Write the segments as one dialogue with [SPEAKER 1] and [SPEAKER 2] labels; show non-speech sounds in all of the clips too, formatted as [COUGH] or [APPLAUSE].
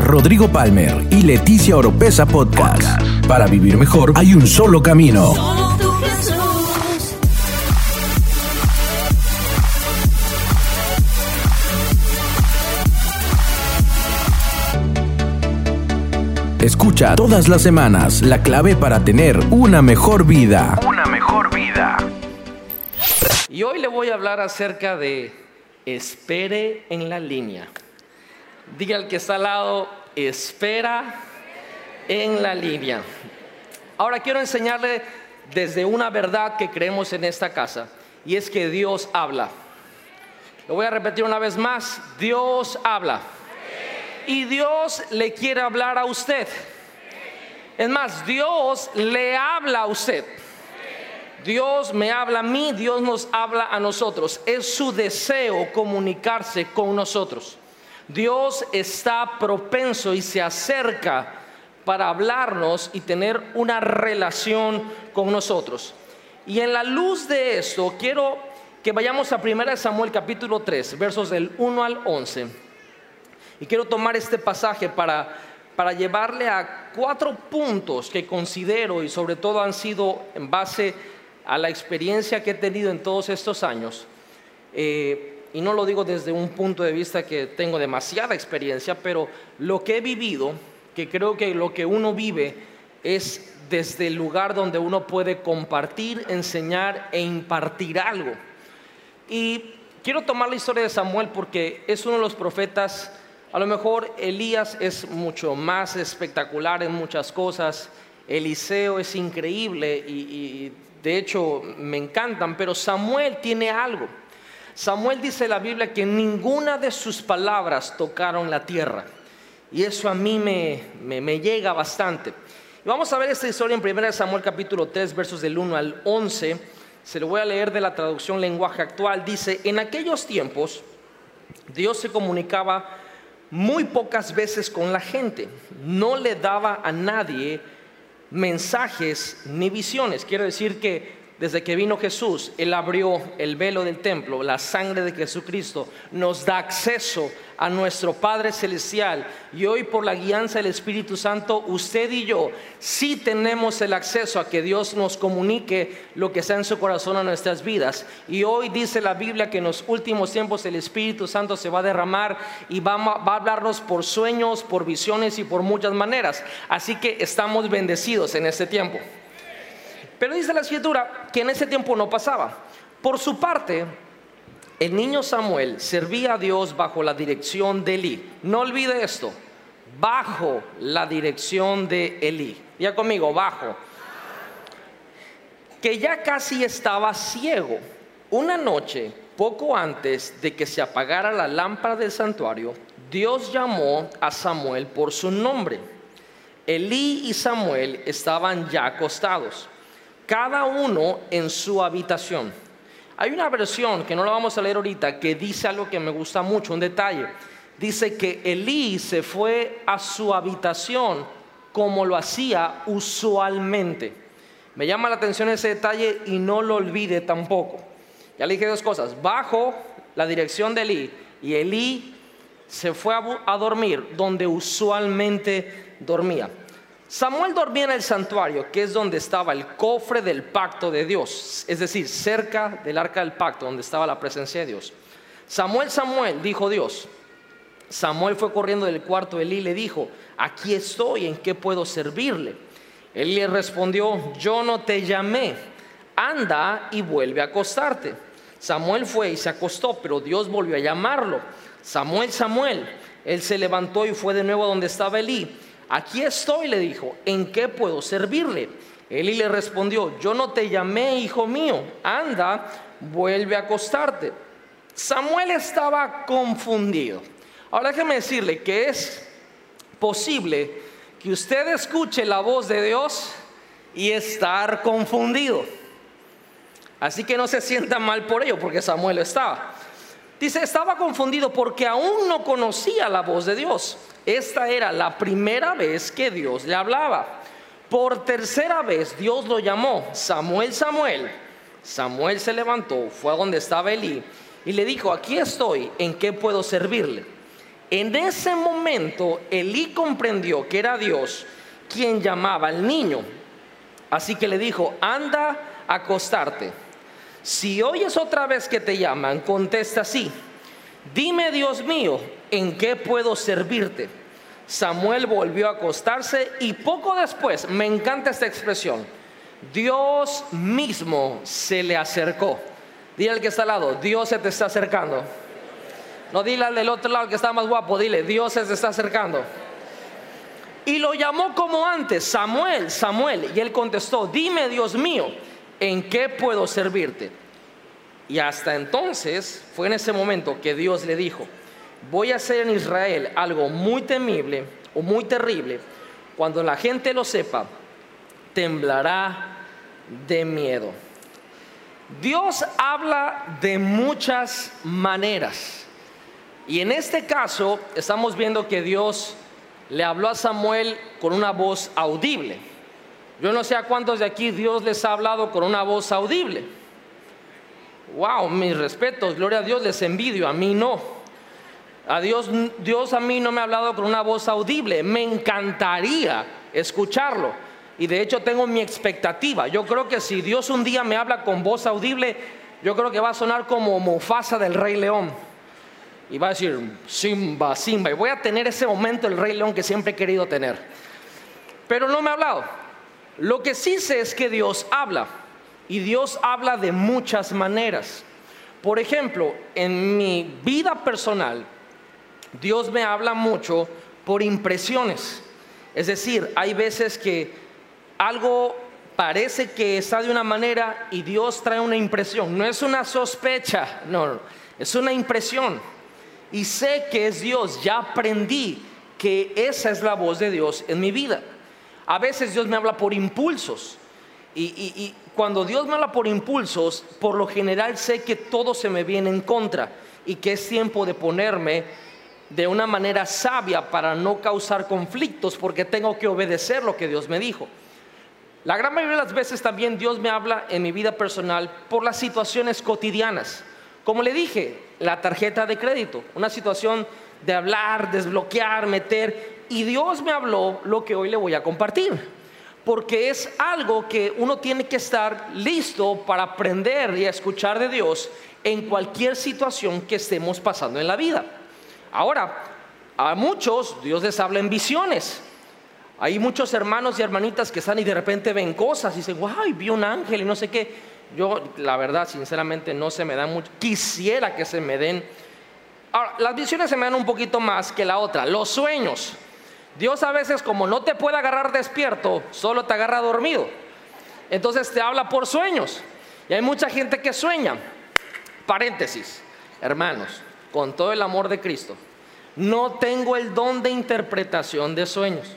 [SPEAKER 1] Rodrigo Palmer y Leticia Oropesa Podcast. Para vivir mejor hay un solo camino. Escucha todas las semanas la clave para tener una mejor vida.
[SPEAKER 2] Una mejor vida.
[SPEAKER 3] Y hoy le voy a hablar acerca de espere en la línea. Diga al que está al lado, espera en la línea. Ahora quiero enseñarle desde una verdad que creemos en esta casa, y es que Dios habla. Lo voy a repetir una vez más, Dios habla. Y Dios le quiere hablar a usted. Es más, Dios le habla a usted. Dios me habla a mí, Dios nos habla a nosotros. Es su deseo comunicarse con nosotros. Dios está propenso y se acerca para hablarnos y tener una relación con nosotros. Y en la luz de esto, quiero que vayamos a 1 Samuel capítulo 3, versos del 1 al 11. Y quiero tomar este pasaje para, para llevarle a cuatro puntos que considero y sobre todo han sido en base a la experiencia que he tenido en todos estos años. Eh, y no lo digo desde un punto de vista que tengo demasiada experiencia, pero lo que he vivido, que creo que lo que uno vive es desde el lugar donde uno puede compartir, enseñar e impartir algo. Y quiero tomar la historia de Samuel porque es uno de los profetas, a lo mejor Elías es mucho más espectacular en muchas cosas, Eliseo es increíble y, y de hecho me encantan, pero Samuel tiene algo. Samuel dice en la Biblia que ninguna de sus palabras tocaron la tierra. Y eso a mí me, llega bastante. vamos a ver esta historia en 1 Samuel capítulo 3, versos del 1 al 11. Se lo voy a leer de la traducción lenguaje actual. Dice, en aquellos tiempos Dios se comunicaba muy pocas veces con la gente. No le daba a nadie mensajes ni visiones. Quiero decir que desde que vino Jesús, Él abrió el velo del templo, la sangre de Jesucristo nos da acceso a nuestro Padre Celestial. Y hoy por la guianza del Espíritu Santo, usted y yo sí tenemos el acceso a que Dios nos comunique lo que está en su corazón a nuestras vidas. Y hoy dice la Biblia que en los últimos tiempos el Espíritu Santo se va a derramar y va a hablarnos por sueños, por visiones y por muchas maneras. Así que estamos bendecidos en este tiempo. Pero dice la escritura que en ese tiempo no pasaba. Por su parte, el niño Samuel servía a Dios bajo la dirección de Elí. No olvide esto, bajo la dirección de Elí. Ya conmigo, bajo. Que ya casi estaba ciego. Una noche, poco antes de que se apagara la lámpara del santuario, Dios llamó a Samuel por su nombre. Elí y Samuel estaban ya acostados cada uno en su habitación. Hay una versión que no la vamos a leer ahorita que dice algo que me gusta mucho, un detalle. Dice que Elí se fue a su habitación como lo hacía usualmente. Me llama la atención ese detalle y no lo olvide tampoco. Ya le dije dos cosas. Bajo la dirección de Elí y Elí se fue a, dormir donde usualmente dormía. Samuel dormía en el santuario, que es donde estaba el cofre del pacto de Dios, es decir, cerca del arca del pacto, donde estaba la presencia de Dios. Samuel, Samuel, dijo Dios. Samuel fue corriendo del cuarto de Elí y le dijo, aquí estoy, ¿en qué puedo servirle? Él le respondió, yo no te llamé, anda y vuelve a acostarte. Samuel fue y se acostó, pero Dios volvió a llamarlo. Samuel, Samuel. Él se levantó y fue de nuevo donde estaba Elí aquí estoy, le dijo, ¿en qué puedo servirle? Eli le respondió, yo no te llamé, hijo mío, anda, vuelve a acostarte. Samuel estaba confundido. Ahora déjeme decirle que es posible que usted escuche la voz de Dios y estar confundido. Así que no se sienta mal por ello, porque Samuel estaba. Dice, estaba confundido porque aún no conocía la voz de Dios. Esta era la primera vez que Dios le hablaba. Por tercera vez Dios lo llamó, Samuel, Samuel. Samuel se levantó, fue a donde estaba Elí y le dijo, aquí estoy, ¿en qué puedo servirle? En ese momento Elí comprendió que era Dios quien llamaba al niño. Así que le dijo, anda a acostarte. Si oyes otra vez que te llaman, contesta así. Dime, Dios mío, ¿en qué puedo servirte? Samuel volvió a acostarse y poco después, me encanta esta expresión, Dios mismo se le acercó. Dile al que está al lado, Dios se te está acercando. No dile al del otro lado que está más guapo, dile, Dios se te está acercando. Y lo llamó como antes, Samuel, Samuel. Y él contestó, dime Dios mío, ¿en qué puedo servirte? Y hasta entonces fue en ese momento que Dios le dijo, voy a hacer en Israel algo muy temible o muy terrible. Cuando la gente lo sepa, temblará de miedo. Dios habla de muchas maneras. Y en este caso estamos viendo que Dios le habló a Samuel con una voz audible. Yo no sé a cuántos de aquí Dios les ha hablado con una voz audible. Wow, mis respetos, gloria a Dios, les envidio, a mí no. A Dios, Dios a mí no me ha hablado con una voz audible. Me encantaría escucharlo. Y de hecho tengo mi expectativa. Yo creo que si Dios un día me habla con voz audible, yo creo que va a sonar como Mufasa del Rey León. Y va a decir, Simba, Simba. Y voy a tener ese momento el Rey León que siempre he querido tener. Pero no me ha hablado. Lo que sí sé es que Dios habla. Y Dios habla de muchas maneras. Por ejemplo, en mi vida personal, Dios me habla mucho por impresiones. Es decir, hay veces que algo parece que está de una manera y Dios trae una impresión. No es una sospecha, no, es una impresión. Y sé que es Dios, ya aprendí que esa es la voz de Dios en mi vida. A veces Dios me habla por impulsos. Y, cuando Dios me habla por impulsos, por lo general sé que todo se me viene en contra y que es tiempo de ponerme de una manera sabia para no causar conflictos porque tengo que obedecer lo que Dios me dijo. La gran mayoría de las veces también Dios me habla en mi vida personal por las situaciones cotidianas. Como le dije, la tarjeta de crédito, una situación de hablar, desbloquear, meter. Y Dios me habló lo que hoy le voy a compartir. Porque es algo que uno tiene que estar listo para aprender y escuchar de Dios en cualquier situación que estemos pasando en la vida. Ahora, a muchos Dios les habla en visiones. Hay muchos hermanos y hermanitas que están y de repente ven cosas y dicen, wow, vi un ángel y no sé qué. Yo, la verdad, sinceramente, no se me dan mucho. Quisiera que se me den. Ahora, las visiones se me dan un poquito más que la otra. Los sueños. Dios a veces, como no te puede agarrar despierto, solo te agarra dormido. Entonces te habla por sueños. Y hay mucha gente que sueña. Paréntesis, hermanos, con todo el amor de Cristo, no tengo el don de interpretación de sueños.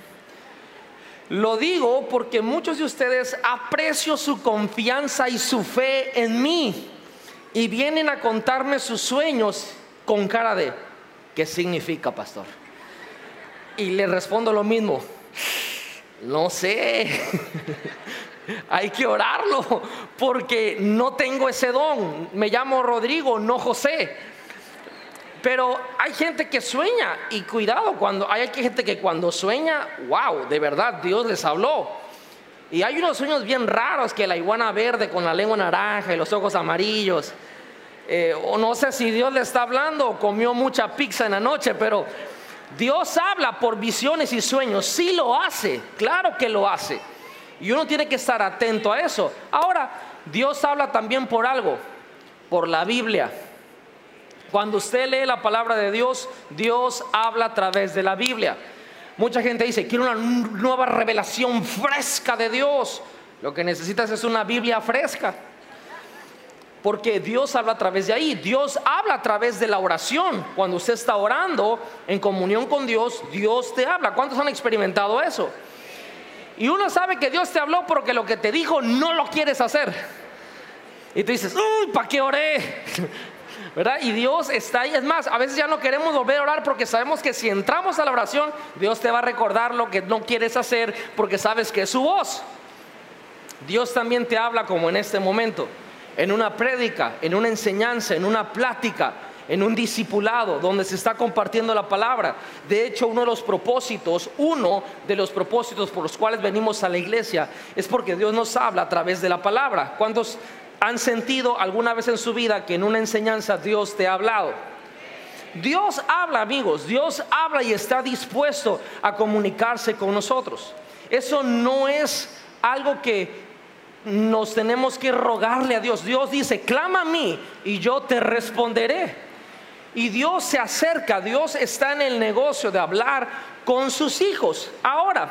[SPEAKER 3] Lo digo porque muchos de ustedes aprecio su confianza y su fe en mí y vienen a contarme sus sueños con cara de, ¿qué significa, pastor? Y le respondo lo mismo, no sé, [LAUGHS] hay que orarlo porque no tengo ese don, me llamo Rodrigo, no José. Pero hay gente que sueña y cuidado cuando hay gente que cuando sueña, wow, de verdad Dios les habló. Y hay unos sueños bien raros que la iguana verde con la lengua naranja y los ojos amarillos. Eh, o no sé si Dios le está hablando o comió mucha pizza en la noche, pero Dios habla por visiones y sueños. Sí lo hace, claro que lo hace. Y uno tiene que estar atento a eso. Ahora, Dios habla también por algo, por la Biblia. Cuando usted lee la palabra de Dios, Dios habla a través de la Biblia. Mucha gente dice, quiero una nueva revelación fresca de Dios. Lo que necesitas es una Biblia fresca. Porque Dios habla a través de ahí. Dios habla a través de la oración. Cuando usted está orando en comunión con Dios, Dios te habla. ¿Cuántos han experimentado eso? Y uno sabe que Dios te habló porque lo que te dijo no lo quieres hacer. Y tú dices, uy, ¿para qué oré? [LAUGHS] ¿verdad? Y Dios está ahí. Es más, a veces ya no queremos volver a orar porque sabemos que si entramos a la oración, Dios te va a recordar lo que no quieres hacer porque sabes que es su voz. Dios también te habla como en este momento, en una prédica, en una enseñanza, en una plática, en un discipulado donde se está compartiendo la palabra. De hecho, uno de los propósitos, uno de los propósitos por los cuales venimos a la iglesia es porque Dios nos habla a través de la palabra. ¿Cuántos han sentido alguna vez en su vida que en una enseñanza Dios te ha hablado? Dios habla, amigos, Dios habla y está dispuesto a comunicarse con nosotros. Eso no es algo que nos tenemos que rogarle a Dios. Dios dice, clama a mí y yo te responderé. Y Dios se acerca, Dios está en el negocio de hablar con sus hijos. Ahora,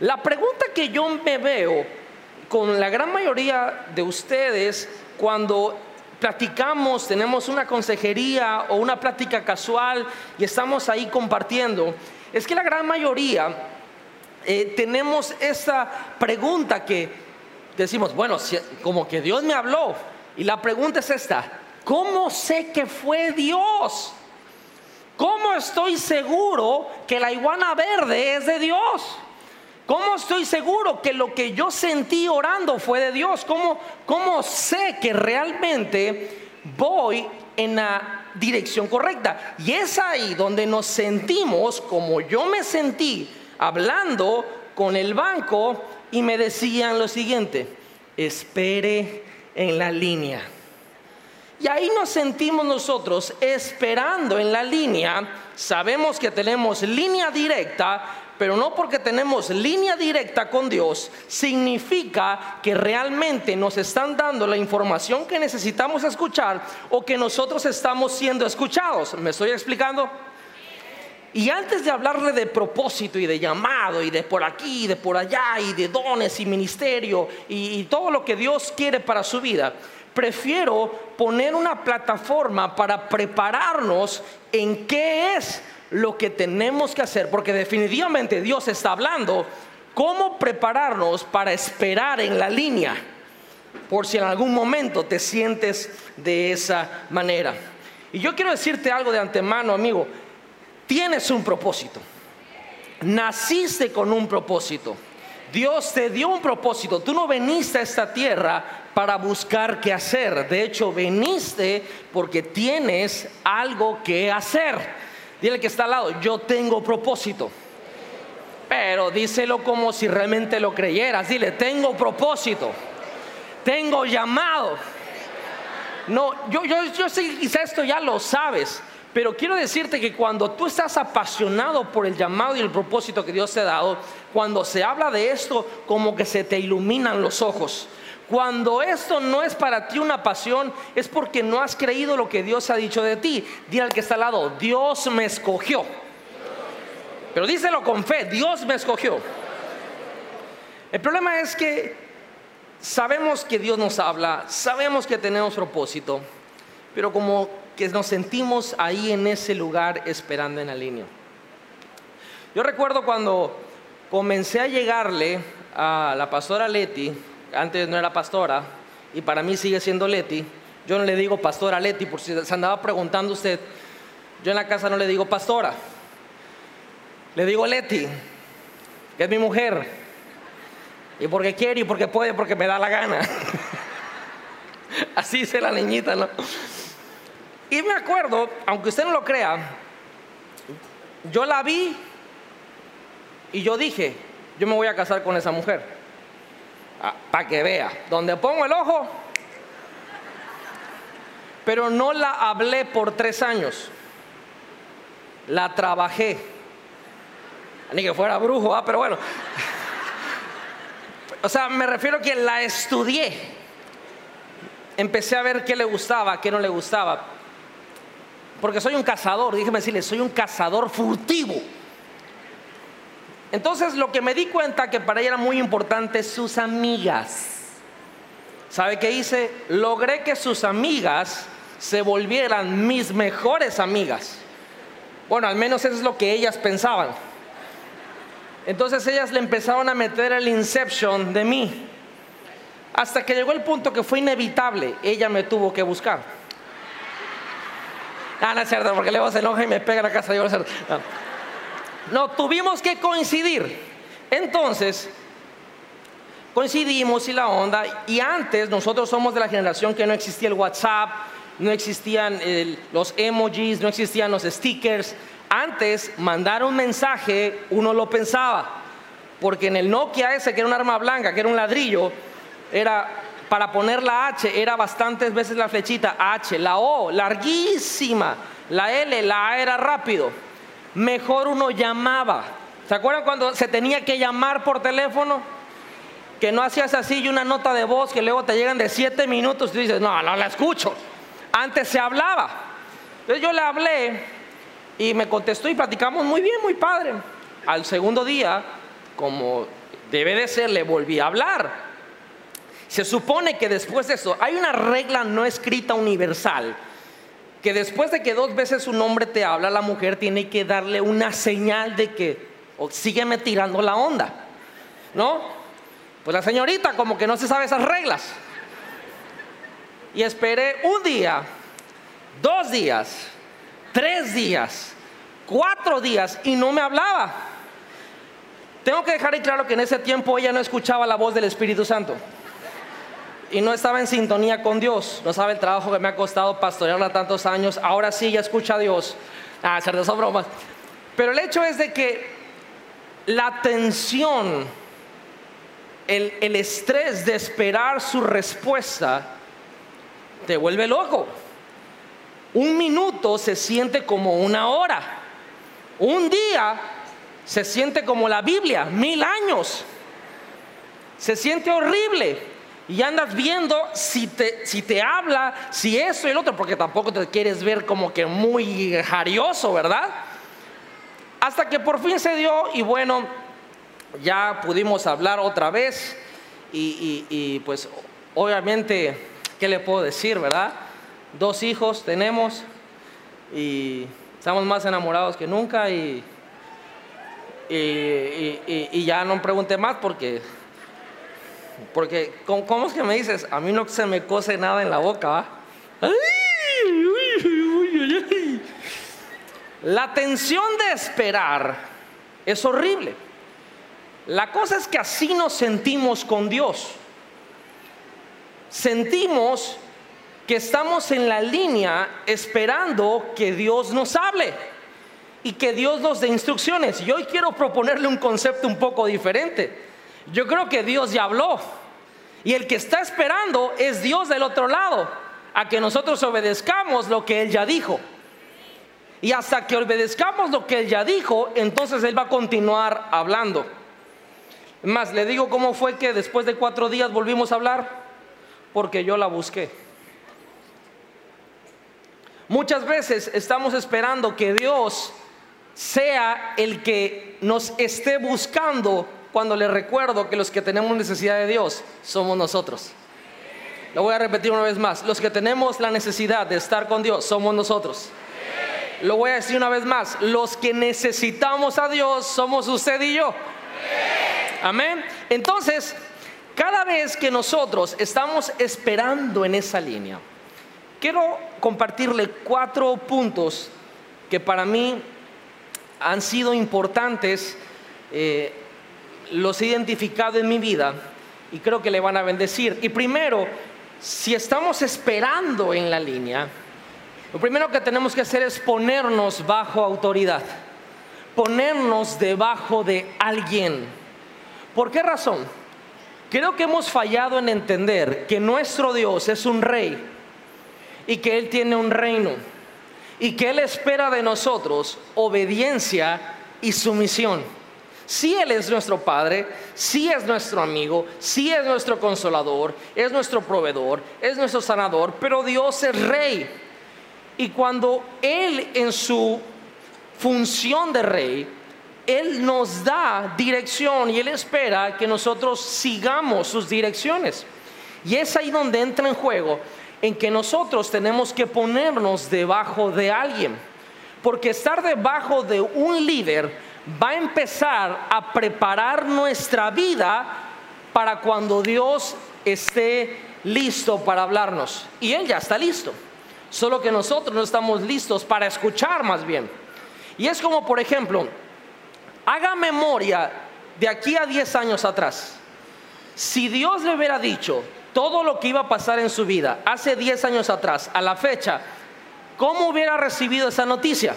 [SPEAKER 3] la pregunta que yo me veo con la gran mayoría de ustedes cuando platicamos, tenemos una consejería o una plática casual y estamos ahí compartiendo, es que la gran mayoría eh, tenemos esa pregunta que decimos, bueno, como que Dios me habló. Y la pregunta es esta, ¿cómo sé que fue Dios? ¿Cómo estoy seguro que la iguana verde es de Dios? ¿Cómo estoy seguro que lo que yo sentí orando fue de Dios? ¿Cómo, cómo sé que realmente voy en la dirección correcta? Y es ahí donde nos sentimos como yo me sentí hablando con el banco y me decían lo siguiente, espere en la línea. Y ahí nos sentimos nosotros esperando en la línea. Sabemos que tenemos línea directa, pero no porque tenemos línea directa con Dios, significa que realmente nos están dando la información que necesitamos escuchar o que nosotros estamos siendo escuchados. ¿Me estoy explicando? Y antes de hablarle de propósito y de llamado y de por aquí y de por allá y de dones y ministerio y, todo lo que Dios quiere para su vida, prefiero poner una plataforma para prepararnos en qué es lo que tenemos que hacer, porque definitivamente Dios está hablando cómo prepararnos para esperar en la línea, por si en algún momento te sientes de esa manera. Y yo quiero decirte algo de antemano, amigo, Tienes un propósito. Naciste con un propósito. Dios te dio un propósito. Tú no veniste a esta tierra para buscar qué hacer. De hecho, veniste porque tienes algo que hacer. Dile que está al lado, yo tengo propósito. Pero díselo como si realmente lo creyeras. Dile, tengo propósito. Tengo llamado. No, yo, yo, yo sé, quizá esto ya lo sabes. Pero quiero decirte que cuando tú estás apasionado por el llamado y el propósito que Dios te ha dado, cuando se habla de esto, como que se te iluminan los ojos. Cuando esto no es para ti una pasión, es porque no has creído lo que Dios ha dicho de ti. Dile al que está al lado, Dios me escogió. Pero díselo con fe, Dios me escogió. El problema es que sabemos que Dios nos habla, sabemos que tenemos propósito, pero como que nos sentimos ahí en ese lugar esperando en la línea. Yo recuerdo cuando comencé a llegarle a la pastora Leti, antes no era pastora, y para mí sigue siendo Leti, yo no le digo pastora Leti, por si se andaba preguntando usted, yo en la casa no le digo pastora, le digo Leti, que es mi mujer, y porque quiere y porque puede, porque me da la gana. [LAUGHS] Así dice la niñita, ¿no? Y me acuerdo, aunque usted no lo crea, yo la vi y yo dije, yo me voy a casar con esa mujer. Ah, Para que vea, donde pongo el ojo. Pero no la hablé por tres años. La trabajé. Ni que fuera brujo, ¿ah? pero bueno. O sea, me refiero a que la estudié. Empecé a ver qué le gustaba, qué no le gustaba porque soy un cazador, déjeme decirle, soy un cazador furtivo. Entonces lo que me di cuenta que para ella era muy importante sus amigas. ¿Sabe qué hice? Logré que sus amigas se volvieran mis mejores amigas. Bueno, al menos eso es lo que ellas pensaban. Entonces ellas le empezaron a meter el inception de mí. Hasta que llegó el punto que fue inevitable. Ella me tuvo que buscar. Ah, no es cierto, porque luego se enoja y me pega la casa. Yo no, no, tuvimos que coincidir. Entonces, coincidimos y la onda. Y antes nosotros somos de la generación que no existía el WhatsApp, no existían los emojis, no existían los stickers. Antes, mandar un mensaje, uno lo pensaba. Porque en el Nokia ese, que era un arma blanca, que era un ladrillo, era para poner la H, era bastantes veces la flechita H, la O, larguísima, la L, la A era rápido. Mejor uno llamaba. ¿Se acuerdan cuando se tenía que llamar por teléfono? Que no hacías así y una nota de voz que luego te llegan de siete minutos y dices, no, no la escucho. Antes se hablaba. Entonces yo le hablé y me contestó y platicamos muy bien, muy padre. Al segundo día, como debe de ser, le volví a hablar. Se supone que después de eso, hay una regla no escrita universal, que después de que dos veces un hombre te habla, la mujer tiene que darle una señal de que sígueme tirando la onda. ¿No? Pues la señorita como que no se sabe esas reglas. Y esperé un día, dos días, tres días, cuatro días y no me hablaba. Tengo que dejar claro que en ese tiempo ella no escuchaba la voz del Espíritu Santo y no estaba en sintonía con Dios. No sabe el trabajo que me ha costado pastorearla tantos años. Ahora sí ya escucha a Dios. Ah, hacer de esas bromas. Pero el hecho es de que la tensión, el estrés de esperar su respuesta, te vuelve loco. Un minuto se siente como una hora. Un día se siente como la Biblia, mil años. Se siente horrible. Y andas viendo si te, si te habla, si eso y el otro, porque tampoco te quieres ver como que muy jarioso, ¿verdad? Hasta que por fin se dio y bueno, ya pudimos hablar otra vez y, pues obviamente ¿qué le puedo decir, verdad? Dos hijos tenemos y estamos más enamorados que nunca y, y, ya no pregunte más porque, porque ¿cómo es que me dices? A mí no se me cose nada en la boca, La tensión de esperar es horrible. La cosa es que así nos sentimos con Dios sentimos que estamos en la línea esperando que Dios nos hable y que Dios nos dé instrucciones. Y hoy quiero proponerle un concepto un poco diferente. Yo creo que Dios ya habló y el que está esperando es Dios del otro lado, a que nosotros obedezcamos lo que Él ya dijo. Y hasta que obedezcamos lo que Él ya dijo, entonces Él va a continuar hablando. Más, le digo cómo fue que después de cuatro días volvimos a hablar porque yo la busqué. Muchas veces estamos esperando que Dios sea el que nos esté buscando cuando le recuerdo que los que tenemos necesidad de Dios somos nosotros. Lo voy a repetir una vez más. Los que tenemos la necesidad de estar con Dios somos nosotros. Lo voy a decir una vez más. Los que necesitamos a Dios somos usted y yo. Amén. Entonces, cada vez que nosotros estamos esperando en esa línea, quiero compartirle cuatro puntos que para mí han sido importantes, eh, los he identificado en mi vida y creo que le van a bendecir. Y primero, si estamos esperando en la línea, lo primero que tenemos que hacer es ponernos bajo autoridad, ponernos debajo de alguien. ¿Por qué razón? Creo que hemos fallado en entender que nuestro Dios es un rey y que Él tiene un reino y que Él espera de nosotros obediencia y sumisión. Si Él es nuestro Padre, si es nuestro amigo, si es nuestro consolador, es nuestro proveedor, es nuestro sanador, pero Dios es rey. Y cuando Él en su función de rey él nos da dirección y Él espera que nosotros sigamos sus direcciones. Y es ahí donde entra en juego en que nosotros tenemos que ponernos debajo de alguien. Porque estar debajo de un líder va a empezar a preparar nuestra vida para cuando Dios esté listo para hablarnos. Y Él ya está listo. Solo que nosotros no estamos listos para escuchar más bien. Y es como, por ejemplo, Haga memoria de aquí a 10 años atrás. Si Dios le hubiera dicho, todo lo que iba a pasar en su vida hace 10 años atrás, a la fecha, ¿cómo hubiera recibido esa noticia?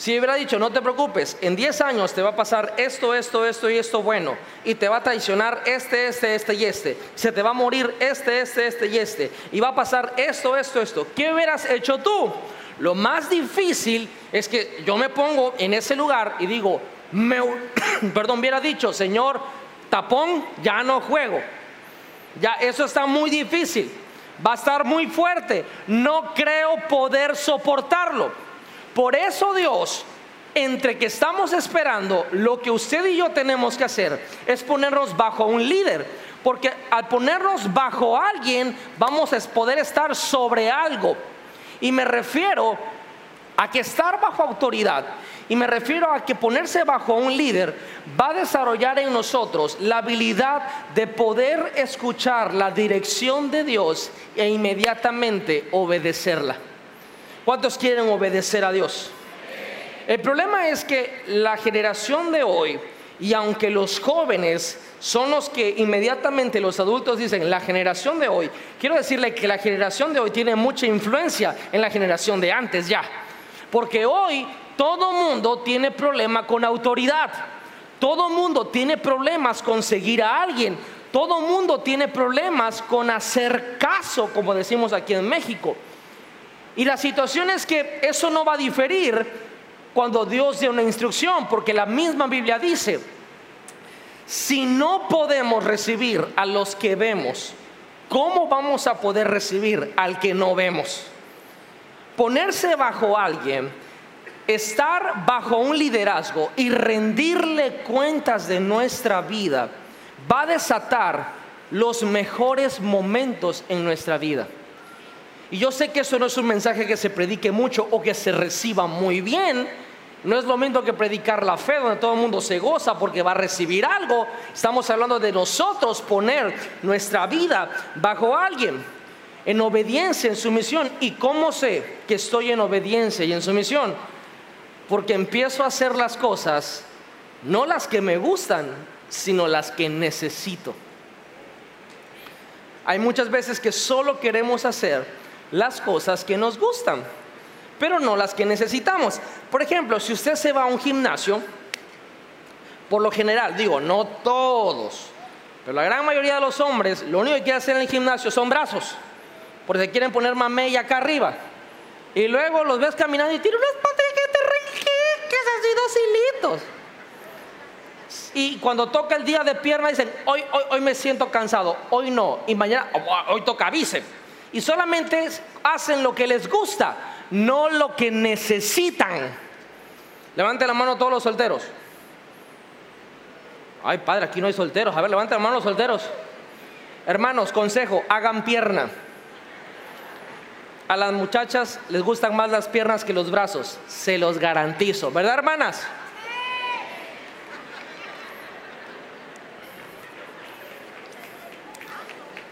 [SPEAKER 3] Si hubiera dicho, no te preocupes, en 10 años te va a pasar esto, esto, esto y esto bueno, y te va a traicionar este, este, este y este, se te va a morir este, este, este y este, y va a pasar esto, esto, esto, ¿qué hubieras hecho tú? Lo más difícil es que yo me pongo en ese lugar y digo, me, [COUGHS] perdón, hubiera dicho, Señor, tapón, ya no juego. Ya eso está muy difícil, va a estar muy fuerte, no creo poder soportarlo. Por eso Dios, entre que estamos esperando, lo que usted y yo tenemos que hacer es ponernos bajo un líder. Porque al ponernos bajo alguien, vamos a poder estar sobre algo. Y me refiero a que estar bajo autoridad y me refiero a que ponerse bajo un líder va a desarrollar en nosotros la habilidad de poder escuchar la dirección de Dios e inmediatamente obedecerla. ¿Cuántos quieren obedecer a Dios? El problema es que la generación de hoy, y aunque los jóvenes son los que inmediatamente los adultos dicen, la generación de hoy, quiero decirle que la generación de hoy tiene mucha influencia en la generación de antes ya. Porque hoy todo mundo tiene problema con autoridad. Todo mundo tiene problemas con seguir a alguien. Todo mundo tiene problemas con hacer caso, como decimos aquí en México. Y la situación es que eso no va a diferir cuando Dios dé una instrucción, porque la misma Biblia dice, si no podemos recibir a los que vemos, ¿cómo vamos a poder recibir al que no vemos? Ponerse bajo alguien, estar bajo un liderazgo y rendirle cuentas de nuestra vida va a desatar los mejores momentos en nuestra vida. Y yo sé que eso no es un mensaje que se predique mucho o que se reciba muy bien. No es lo mismo que predicar la fe donde todo el mundo se goza porque va a recibir algo. Estamos hablando de nosotros poner nuestra vida bajo alguien, en obediencia, en sumisión. ¿Y cómo sé que estoy en obediencia y en sumisión? Porque empiezo a hacer las cosas, no las que me gustan, sino las que necesito. Hay muchas veces que solo queremos hacer las cosas que nos gustan, pero no las que necesitamos. Por ejemplo, si usted se va a un gimnasio, por lo general, digo, no todos, pero la gran mayoría de los hombres, lo único que quieren hacer en el gimnasio son brazos, porque quieren poner mamey acá arriba. Y luego los ves caminando y tiran unas que así dos hilitos. Y cuando toca el día de pierna dicen, hoy, hoy, hoy me siento cansado, hoy no, y mañana, hoy toca bíceps y solamente hacen lo que les gusta, no lo que necesitan. Levante la mano todos los solteros. Ay, padre, aquí no hay solteros. A ver, levante la mano los solteros. Hermanos, consejo, hagan pierna. A las muchachas les gustan más las piernas que los brazos, se los garantizo. ¿Verdad, hermanas?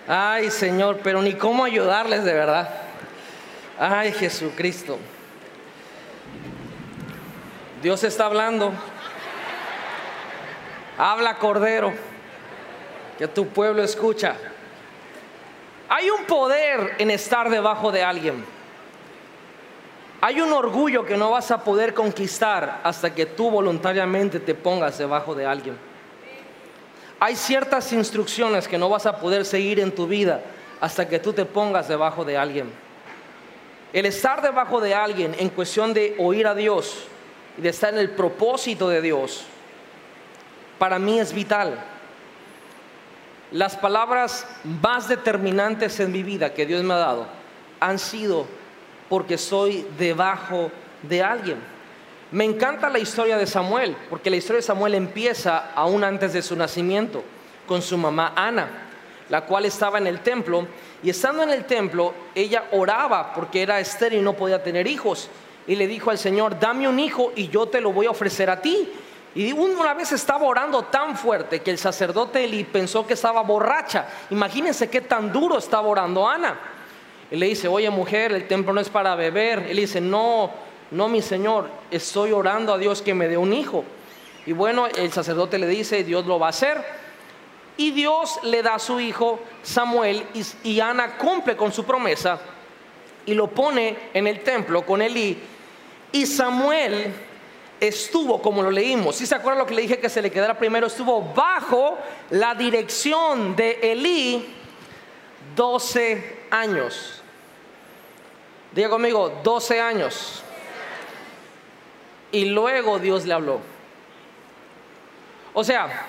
[SPEAKER 3] Ay, Señor, pero ni cómo ayudarles de verdad. Ay, Jesucristo. Dios está hablando. Habla, Cordero, que tu pueblo escucha. Hay un poder en estar debajo de alguien. Hay un orgullo que no vas a poder conquistar hasta que tú voluntariamente te pongas debajo de alguien. Hay ciertas instrucciones que no vas a poder seguir en tu vida hasta que tú te pongas debajo de alguien. El estar debajo de alguien en cuestión de oír a Dios y de estar en el propósito de Dios, para mí es vital. Las palabras más determinantes en mi vida que Dios me ha dado han sido porque soy debajo de alguien. Me encanta la historia de Samuel, porque la historia de Samuel empieza aún antes de su nacimiento, con su mamá Ana, la cual estaba en el templo, y estando en el templo, ella oraba porque era estéril y no podía tener hijos, y le dijo al Señor, dame un hijo y yo te lo voy a ofrecer a ti. Y una vez estaba orando tan fuerte que el sacerdote Eli pensó que estaba borracha. Imagínense qué tan duro estaba orando Ana. Y le dice, oye mujer, el templo no es para beber. Él dice, no, no, mi Señor, estoy orando a Dios que me dé un hijo. Y bueno, el sacerdote le dice, Dios lo va a hacer. Y Dios le da a su hijo Samuel y, Ana cumple con su promesa y lo pone en el templo con Elí. Y Samuel estuvo, como lo leímos, si se acuerdan lo que le dije que se le quedara primero, estuvo bajo la dirección de Elí 12 años. Diga conmigo, 12 años. Y luego Dios le habló. O sea,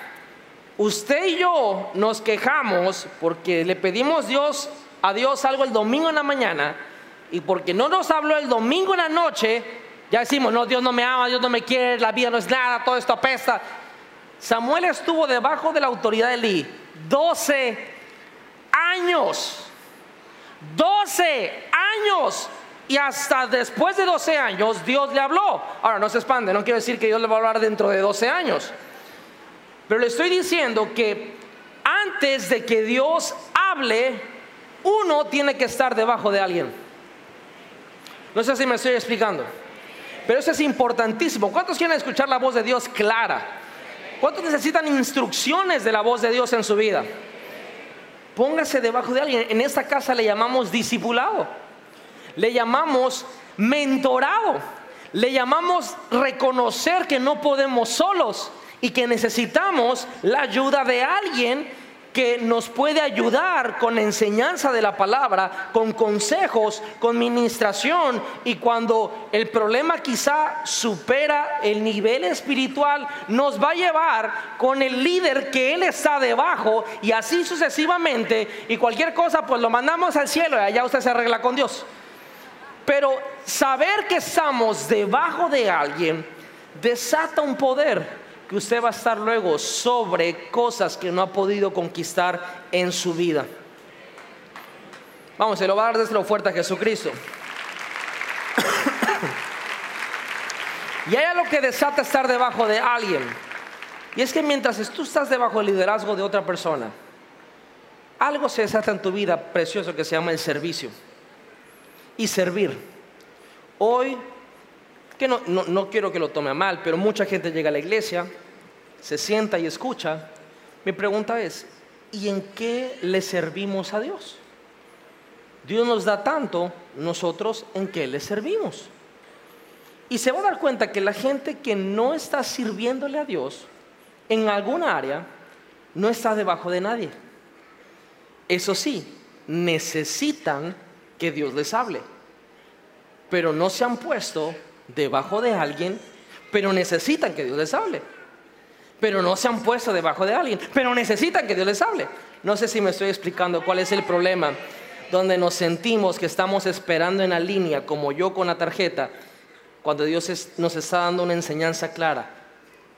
[SPEAKER 3] usted y yo nos quejamos porque le pedimos Dios, a Dios algo el domingo en la mañana y porque no nos habló el domingo en la noche, ya decimos, no, Dios no me ama, Dios no me quiere, la vida no es nada, todo esto apesta. Samuel estuvo debajo de la autoridad de Eli 12 años. 12 años. Y hasta después de 12 años Dios le habló. Ahora, no se expande, no quiero decir que Dios le va a hablar dentro de 12 años. Pero le estoy diciendo que antes de que Dios hable, uno tiene que estar debajo de alguien. No sé si me estoy explicando. Pero eso es importantísimo. ¿Cuántos quieren escuchar la voz de Dios clara? ¿Cuántos necesitan instrucciones de la voz de Dios en su vida? Póngase debajo de alguien. En esta casa le llamamos discipulado. Le llamamos mentorado. Le llamamos reconocer que no podemos solos y que necesitamos la ayuda de alguien que nos puede ayudar con enseñanza de la palabra, con consejos, con ministración y cuando el problema quizá supera el nivel espiritual, nos va a llevar con el líder que él está debajo y así sucesivamente y cualquier cosa pues lo mandamos al cielo y allá usted se arregla con Dios. Pero saber que estamos debajo de alguien desata un poder que usted va a estar luego sobre cosas que no ha podido conquistar en su vida. Vamos, se lo va a dar desde lo fuerte a Jesucristo. [COUGHS] y hay algo que desata estar debajo de alguien. Y es que mientras tú estás debajo del liderazgo de otra persona, algo se desata en tu vida precioso que se llama el servicio. Y servir. Hoy que no, quiero que lo tome a mal, pero mucha gente llega a la iglesia, se sienta y escucha. Mi pregunta es, ¿y en qué le servimos a Dios? Dios nos da tanto, nosotros en qué le servimos. Y se va a dar cuenta que la gente que no está sirviéndole a Dios en alguna área, no está debajo de nadie. Eso sí, necesitan que Dios les hable, pero no se han puesto debajo de alguien, pero necesitan que Dios les hable. Pero no se han puesto debajo de alguien, pero necesitan que Dios les hable. No sé si me estoy explicando cuál es el problema, donde nos sentimos que estamos esperando en la línea, como yo con la tarjeta, cuando Dios nos está dando una enseñanza clara.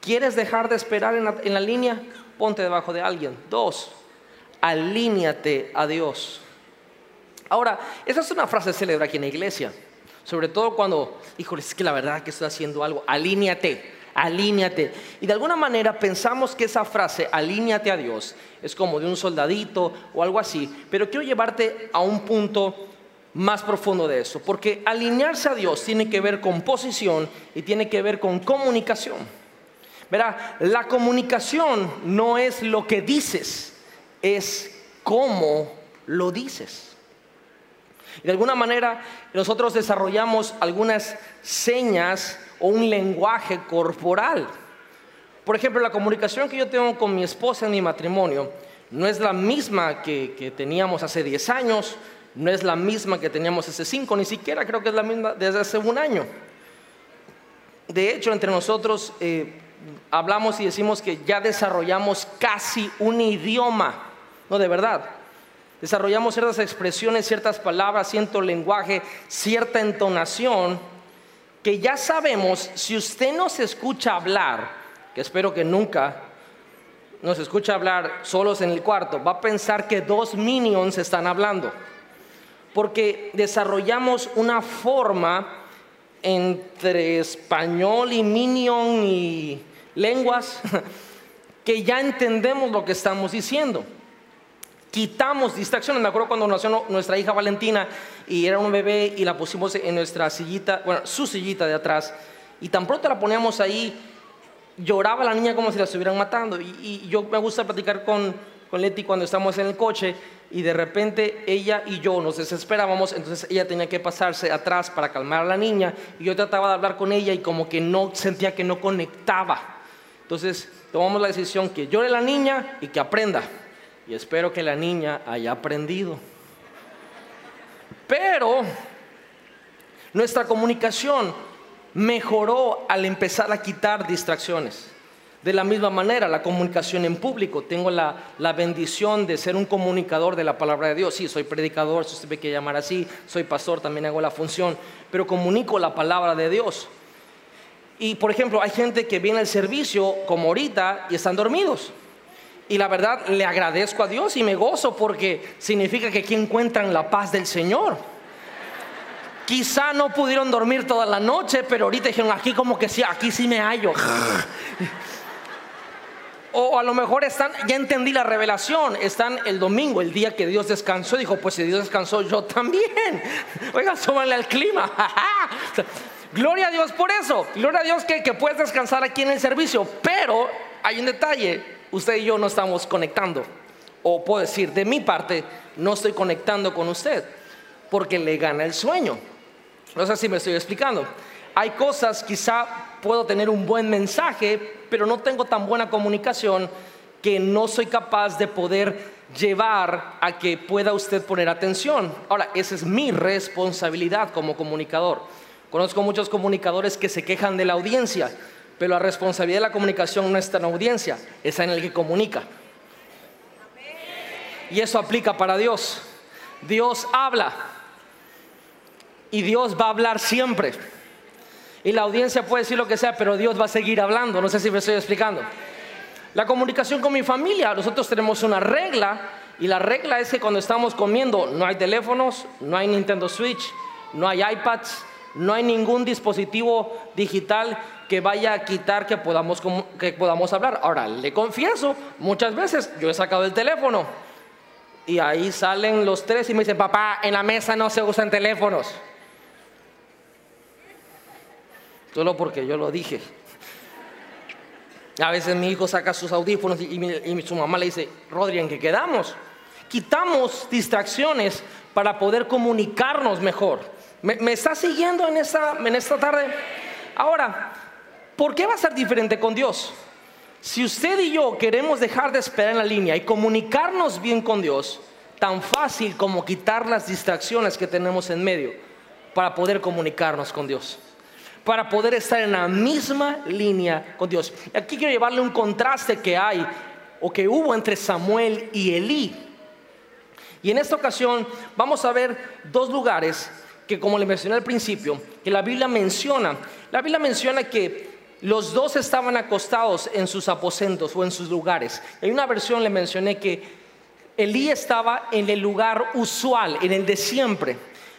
[SPEAKER 3] ¿Quieres dejar de esperar en la, en la línea? Ponte debajo de alguien. Dos, alíñate a Dios. Ahora, esa es una frase célebre aquí en la iglesia. Sobre todo cuando, híjole, es que la verdad que estoy haciendo algo, alíñate, alíñate. Y de alguna manera pensamos que esa frase, alíñate a Dios, es como de un soldadito o algo así. Pero quiero llevarte a un punto más profundo de eso, porque alinearse a Dios tiene que ver con posición y tiene que ver con comunicación. Verá, la comunicación no es lo que dices, es cómo lo dices. Y de alguna manera nosotros desarrollamos algunas señas o un lenguaje corporal. Por ejemplo, la comunicación que yo tengo con mi esposa en mi matrimonio no es la misma que, teníamos hace 10 años, no es la misma que teníamos hace 5, ni siquiera creo que es la misma desde hace un año. De hecho, entre nosotros eh, hablamos y decimos que ya desarrollamos casi un idioma, no de verdad desarrollamos ciertas expresiones, ciertas palabras, cierto lenguaje, cierta entonación, que ya sabemos, si usted nos escucha hablar, que espero que nunca nos escucha hablar solos en el cuarto, va a pensar que dos minions están hablando, porque desarrollamos una forma entre español y minion y lenguas [LAUGHS] que ya entendemos lo que estamos diciendo quitamos distracciones. Me acuerdo cuando nació nuestra hija Valentina y era un bebé y la pusimos en nuestra sillita, bueno, su sillita de atrás. Y tan pronto la poníamos ahí, lloraba la niña como si la estuvieran matando. Y, yo me gusta platicar con, con Leti cuando estamos en el coche y de repente ella y yo nos desesperábamos, entonces ella tenía que pasarse atrás para calmar a la niña y yo trataba de hablar con ella y como que no sentía que no conectaba. Entonces tomamos la decisión que llore la niña y que aprenda. Y espero que la niña haya aprendido. Pero nuestra comunicación mejoró al empezar a quitar distracciones. De la misma manera, la comunicación en público. Tengo la, bendición de ser un comunicador de la palabra de Dios. Sí, soy predicador, si usted me quiere llamar así. Soy pastor, también hago la función. Pero comunico la palabra de Dios. Y por ejemplo, hay gente que viene al servicio como ahorita y están dormidos. Y la verdad le agradezco a Dios y me gozo porque significa que aquí encuentran la paz del Señor. Quizá no pudieron dormir toda la noche, pero ahorita dijeron, aquí como que sí, aquí sí me hallo. [LAUGHS] O a lo mejor están, ya entendí la revelación, están el domingo, el día que Dios descansó, dijo, pues si Dios descansó, yo también. [LAUGHS] Oiga, súbanle al clima. [LAUGHS] Gloria a Dios por eso. Gloria a Dios que, que puedes descansar aquí en el servicio. Pero hay un detalle, usted y yo no estamos conectando. O puedo decir, de mi parte, no estoy conectando con usted, porque le gana el sueño. No sé si me estoy explicando. Hay cosas, quizá puedo tener un buen mensaje, pero no tengo tan buena comunicación que no soy capaz de poder llevar a que pueda usted poner atención. Ahora, esa es mi responsabilidad como comunicador. Conozco muchos comunicadores que se quejan de la audiencia, pero la responsabilidad de la comunicación no está en la audiencia, está en el que comunica. Y eso aplica para Dios. Dios habla y Dios va a hablar siempre. Y la audiencia puede decir lo que sea, pero Dios va a seguir hablando. No sé si me estoy explicando. La comunicación con mi familia, nosotros tenemos una regla y la regla es que cuando estamos comiendo no hay teléfonos, no hay Nintendo Switch, no hay iPads, no hay ningún dispositivo digital que vaya a quitar que podamos, que podamos hablar. Ahora, le confieso, muchas veces yo he sacado el teléfono y ahí salen los tres y me dicen, papá, en la mesa no se usan teléfonos. Solo porque yo lo dije. A veces mi hijo saca sus audífonos y, su mamá le dice, Rodri, ¿en qué quedamos? Quitamos distracciones para poder comunicarnos mejor. ¿Me, está siguiendo en esta, en esta tarde? Ahora, ¿por qué va a ser diferente con Dios? Si usted y yo queremos dejar de esperar en la línea y comunicarnos bien con Dios, tan fácil como quitar las distracciones que tenemos en medio para poder comunicarnos con Dios para poder estar en la misma línea con Dios. Aquí quiero llevarle un contraste que hay o que hubo entre Samuel y Elí. Y en esta ocasión vamos a ver dos lugares que como le mencioné al principio, que la Biblia menciona. La Biblia menciona que los dos estaban acostados en sus aposentos o en sus lugares. En una versión le mencioné que Elí estaba en el lugar usual, en el de siempre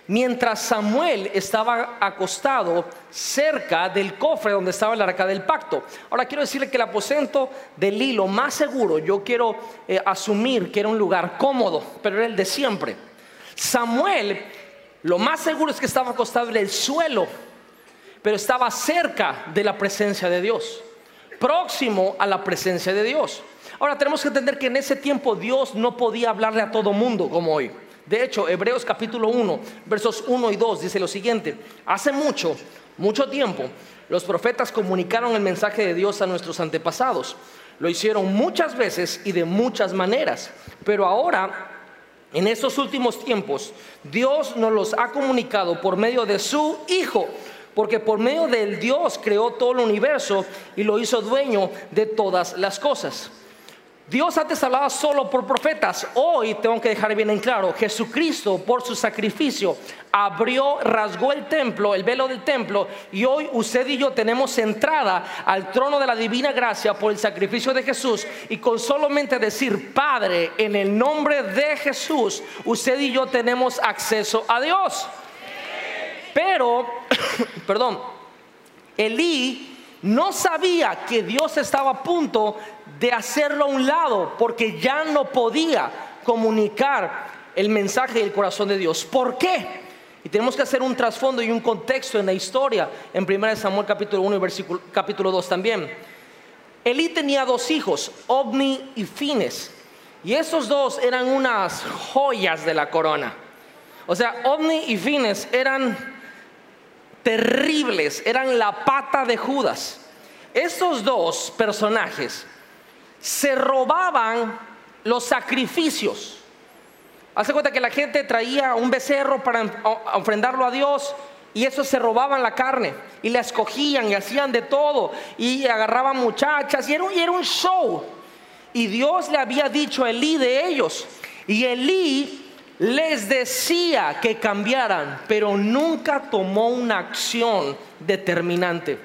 [SPEAKER 3] mientras Samuel estaba acostado cerca del cofre donde estaba el arca del pacto. Ahora quiero decirle que el aposento del hilo más seguro, yo quiero eh, asumir que era un lugar cómodo, pero era el de siempre. Samuel, lo más seguro es que estaba acostado en el suelo, pero estaba cerca de la presencia de Dios, próximo a la presencia de Dios. Ahora tenemos que entender que en ese tiempo Dios no podía hablarle a todo mundo como hoy. De hecho, Hebreos capítulo 1, versos 1 y 2 dice lo siguiente, hace mucho, mucho tiempo, los profetas comunicaron el mensaje de Dios a nuestros antepasados. Lo hicieron muchas veces y de muchas maneras, pero ahora, en estos últimos tiempos, Dios nos los ha comunicado por medio de su Hijo, porque por medio del Dios creó todo el universo y lo hizo dueño de todas las cosas. Dios antes hablaba solo por profetas. Hoy tengo que dejar bien en claro, Jesucristo por su sacrificio abrió, rasgó el templo, el velo del templo, y hoy usted y yo tenemos entrada al trono de la divina gracia por el sacrificio de Jesús. Y con solamente decir, Padre, en el nombre de Jesús, usted y yo tenemos acceso a Dios. Pero, [COUGHS] perdón, Elí no sabía que Dios estaba a punto de hacerlo a un lado porque ya no podía comunicar el mensaje del corazón de Dios. ¿Por qué? Y tenemos que hacer un trasfondo y un contexto en la historia en 1 Samuel capítulo 1 y versículo, capítulo 2 también. Elí tenía dos hijos, Ovni y Fines. Y esos dos eran unas joyas de la corona. O sea, Ovni y Fines eran terribles, eran la pata de Judas. Estos dos personajes se robaban los sacrificios. Hace cuenta que la gente traía un becerro para ofrendarlo a Dios y eso se robaban la carne y la escogían y hacían de todo y agarraban muchachas y era, y era un show. Y Dios le había dicho a Elí de ellos. Y Elí les decía que cambiaran, pero nunca tomó una acción determinante.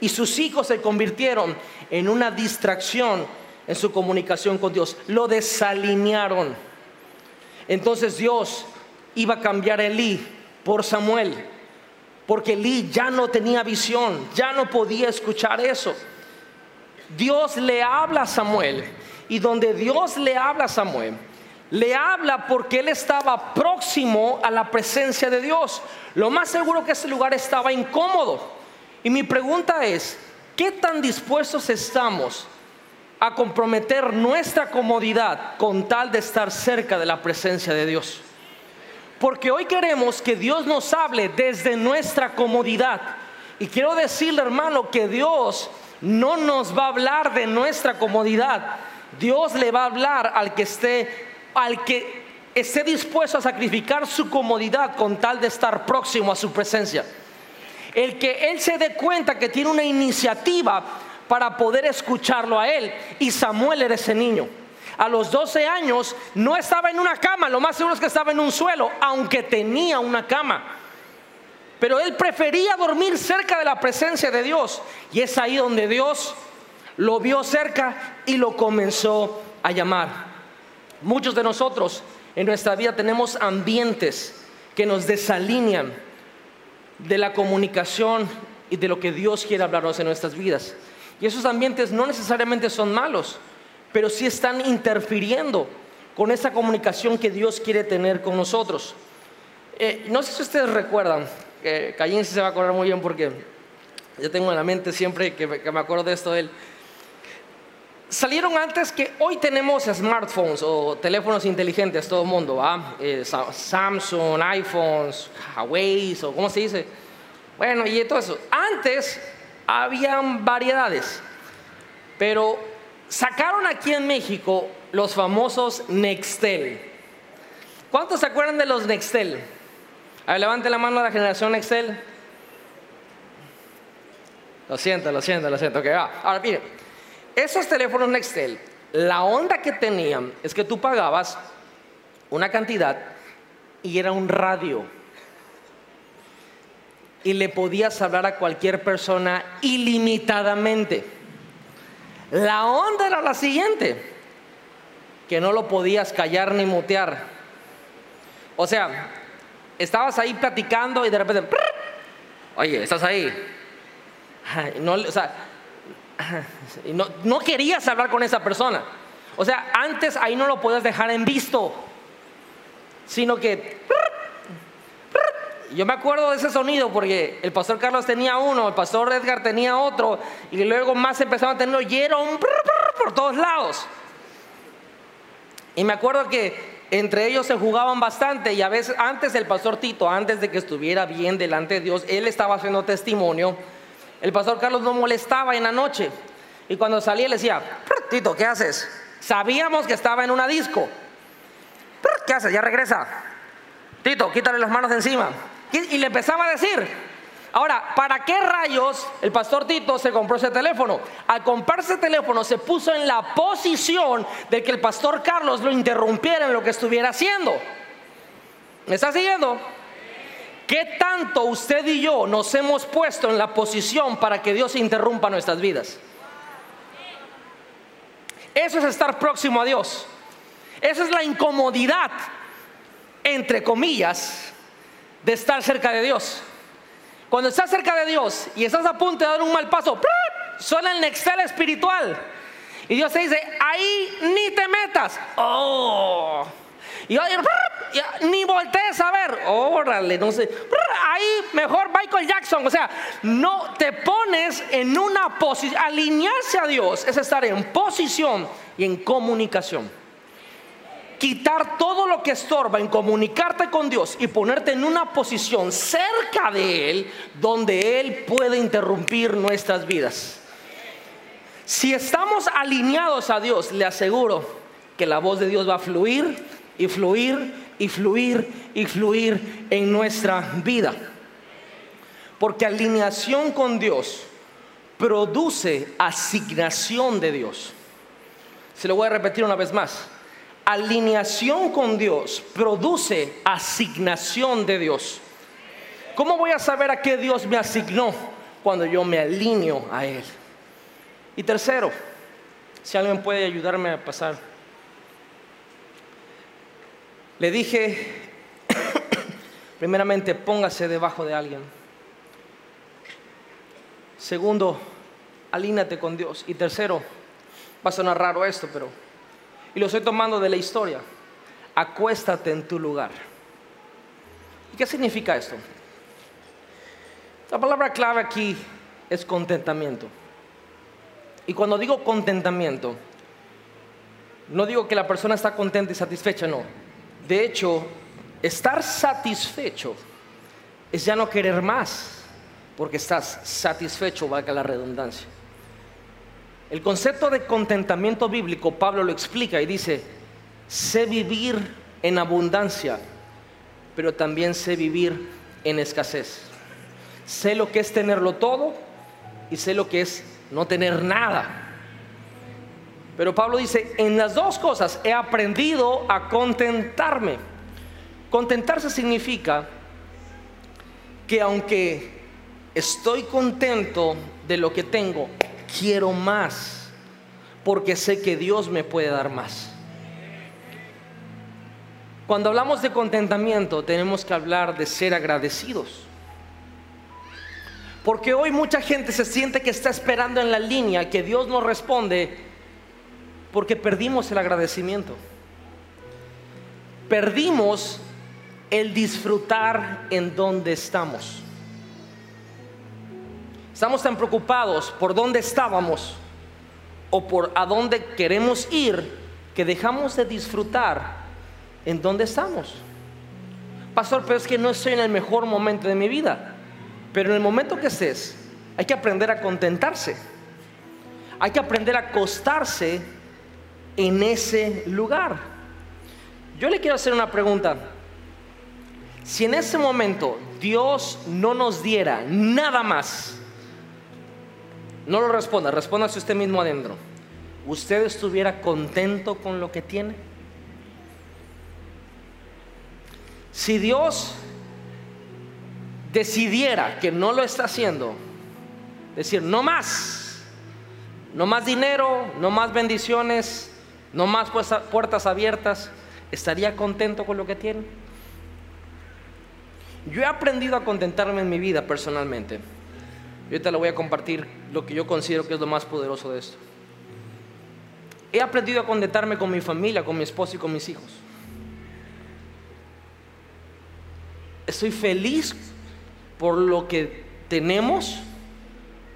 [SPEAKER 3] Y sus hijos se convirtieron en una distracción en su comunicación con Dios. Lo desalinearon. Entonces Dios iba a cambiar a Elí por Samuel, porque Elí ya no tenía visión, ya no podía escuchar eso. Dios le habla a Samuel y donde Dios le habla a Samuel, le habla porque él estaba próximo a la presencia de Dios. Lo más seguro que ese lugar estaba incómodo. Y mi pregunta es, ¿qué tan dispuestos estamos a comprometer nuestra comodidad con tal de estar cerca de la presencia de Dios? Porque hoy queremos que Dios nos hable desde nuestra comodidad. Y quiero decirle, hermano, que Dios no nos va a hablar de nuestra comodidad. Dios le va a hablar al que esté al que esté dispuesto a sacrificar su comodidad con tal de estar próximo a su presencia. El que él se dé cuenta que tiene una iniciativa para poder escucharlo a él. Y Samuel era ese niño. A los 12 años no estaba en una cama, lo más seguro es que estaba en un suelo, aunque tenía una cama. Pero él prefería dormir cerca de la presencia de Dios. Y es ahí donde Dios lo vio cerca y lo comenzó a llamar. Muchos de nosotros en nuestra vida tenemos ambientes que nos desalinean de la comunicación y de lo que Dios quiere hablarnos en nuestras vidas. Y esos ambientes no necesariamente son malos, pero sí están interfiriendo con esa comunicación que Dios quiere tener con nosotros. Eh, no sé si ustedes recuerdan, Caín se va a acordar muy bien porque yo tengo en la mente siempre que, me acuerdo de esto de él salieron antes que hoy tenemos smartphones o teléfonos inteligentes, todo el mundo, ¿va? Eh, Samsung, iPhones, Huawei o cómo se dice. Bueno, y todo eso. Antes habían variedades, pero sacaron aquí en México los famosos Nextel. ¿Cuántos se acuerdan de los Nextel? A ver, levante la mano a la generación Nextel. Lo siento, lo siento, lo siento. Ok, va. Ahora, mire. Esos teléfonos Nextel, la onda que tenían es que tú pagabas una cantidad y era un radio. Y le podías hablar a cualquier persona ilimitadamente. La onda era la siguiente, que no lo podías callar ni mutear. O sea, estabas ahí platicando y de repente, oye, estás ahí. No, o sea, [LAUGHS] no, querías hablar con esa persona. O sea, antes ahí no lo podías dejar en visto, sino que... [LAUGHS] Yo me acuerdo de ese sonido porque el pastor Carlos tenía uno, el pastor Edgar tenía otro, y luego más empezaron a tenerlo y era un por todos lados. Y me acuerdo que entre ellos se jugaban bastante y a veces antes el pastor Tito, antes de que estuviera bien delante de Dios, él estaba haciendo testimonio el pastor Carlos no molestaba en la noche. Y cuando salía le decía, Tito, ¿qué haces? Sabíamos que estaba en una disco. ¿Qué haces? Ya regresa. Tito, quítale las manos de encima. Y le empezaba a decir. Ahora, ¿para qué rayos el pastor Tito se compró ese teléfono? Al comprar ese teléfono se puso en la posición de que el pastor Carlos lo interrumpiera en lo que estuviera haciendo. ¿Me está siguiendo? ¿Qué tanto usted y yo nos hemos puesto en la posición para que Dios interrumpa nuestras vidas? Eso es estar próximo a Dios. Esa es la incomodidad, entre comillas, de estar cerca de Dios. Cuando estás cerca de Dios y estás a punto de dar un mal paso, suena el nextel espiritual. Y Dios te dice, ahí ni te metas. Oh. Y ni voltees a ver. Órale, no sé. Ahí mejor Michael Jackson. O sea, no te pones en una posición. Alinearse a Dios es estar en posición y en comunicación. Quitar todo lo que estorba en comunicarte con Dios y ponerte en una posición cerca de Él donde Él puede interrumpir nuestras vidas. Si estamos alineados a Dios, le aseguro que la voz de Dios va a fluir y fluir y fluir y fluir en nuestra vida. Porque alineación con Dios produce asignación de Dios. Se lo voy a repetir una vez más. Alineación con Dios produce asignación de Dios. ¿Cómo voy a saber a qué Dios me asignó cuando yo me alineo a Él? Y tercero, si alguien puede ayudarme a pasar. Le dije, primeramente, póngase debajo de alguien. Segundo, alínate con Dios. Y tercero, Va a sonar raro esto, pero... Y lo estoy tomando de la historia. Acuéstate en tu lugar. ¿Y qué significa esto? La palabra clave aquí es contentamiento. Y cuando digo contentamiento, no digo que la persona está contenta y satisfecha, no. De hecho, estar satisfecho es ya no querer más, porque estás satisfecho, valga la redundancia. El concepto de contentamiento bíblico, Pablo lo explica y dice, sé vivir en abundancia, pero también sé vivir en escasez. Sé lo que es tenerlo todo y sé lo que es no tener nada. Pero Pablo dice, en las dos cosas he aprendido a contentarme. Contentarse significa que aunque estoy contento de lo que tengo, quiero más, porque sé que Dios me puede dar más. Cuando hablamos de contentamiento, tenemos que hablar de ser agradecidos. Porque hoy mucha gente se siente que está esperando en la línea que Dios nos responde porque perdimos el agradecimiento. Perdimos el disfrutar en donde estamos. Estamos tan preocupados por dónde estábamos o por a dónde queremos ir que dejamos de disfrutar en dónde estamos. Pastor, pero es que no estoy en el mejor momento de mi vida. Pero en el momento que estés, hay que aprender a contentarse. Hay que aprender a acostarse en ese lugar. Yo le quiero hacer una pregunta. Si en ese momento Dios no nos diera nada más, no lo responda, respóndase usted mismo adentro. ¿Usted estuviera contento con lo que tiene? Si Dios decidiera que no lo está haciendo, decir, no más, no más dinero, no más bendiciones, no más puertas abiertas, ¿estaría contento con lo que tiene? Yo he aprendido a contentarme en mi vida personalmente. Yo te lo voy a compartir lo que yo considero que es lo más poderoso de esto. He aprendido a contentarme con mi familia, con mi esposo y con mis hijos. Estoy feliz por lo que tenemos,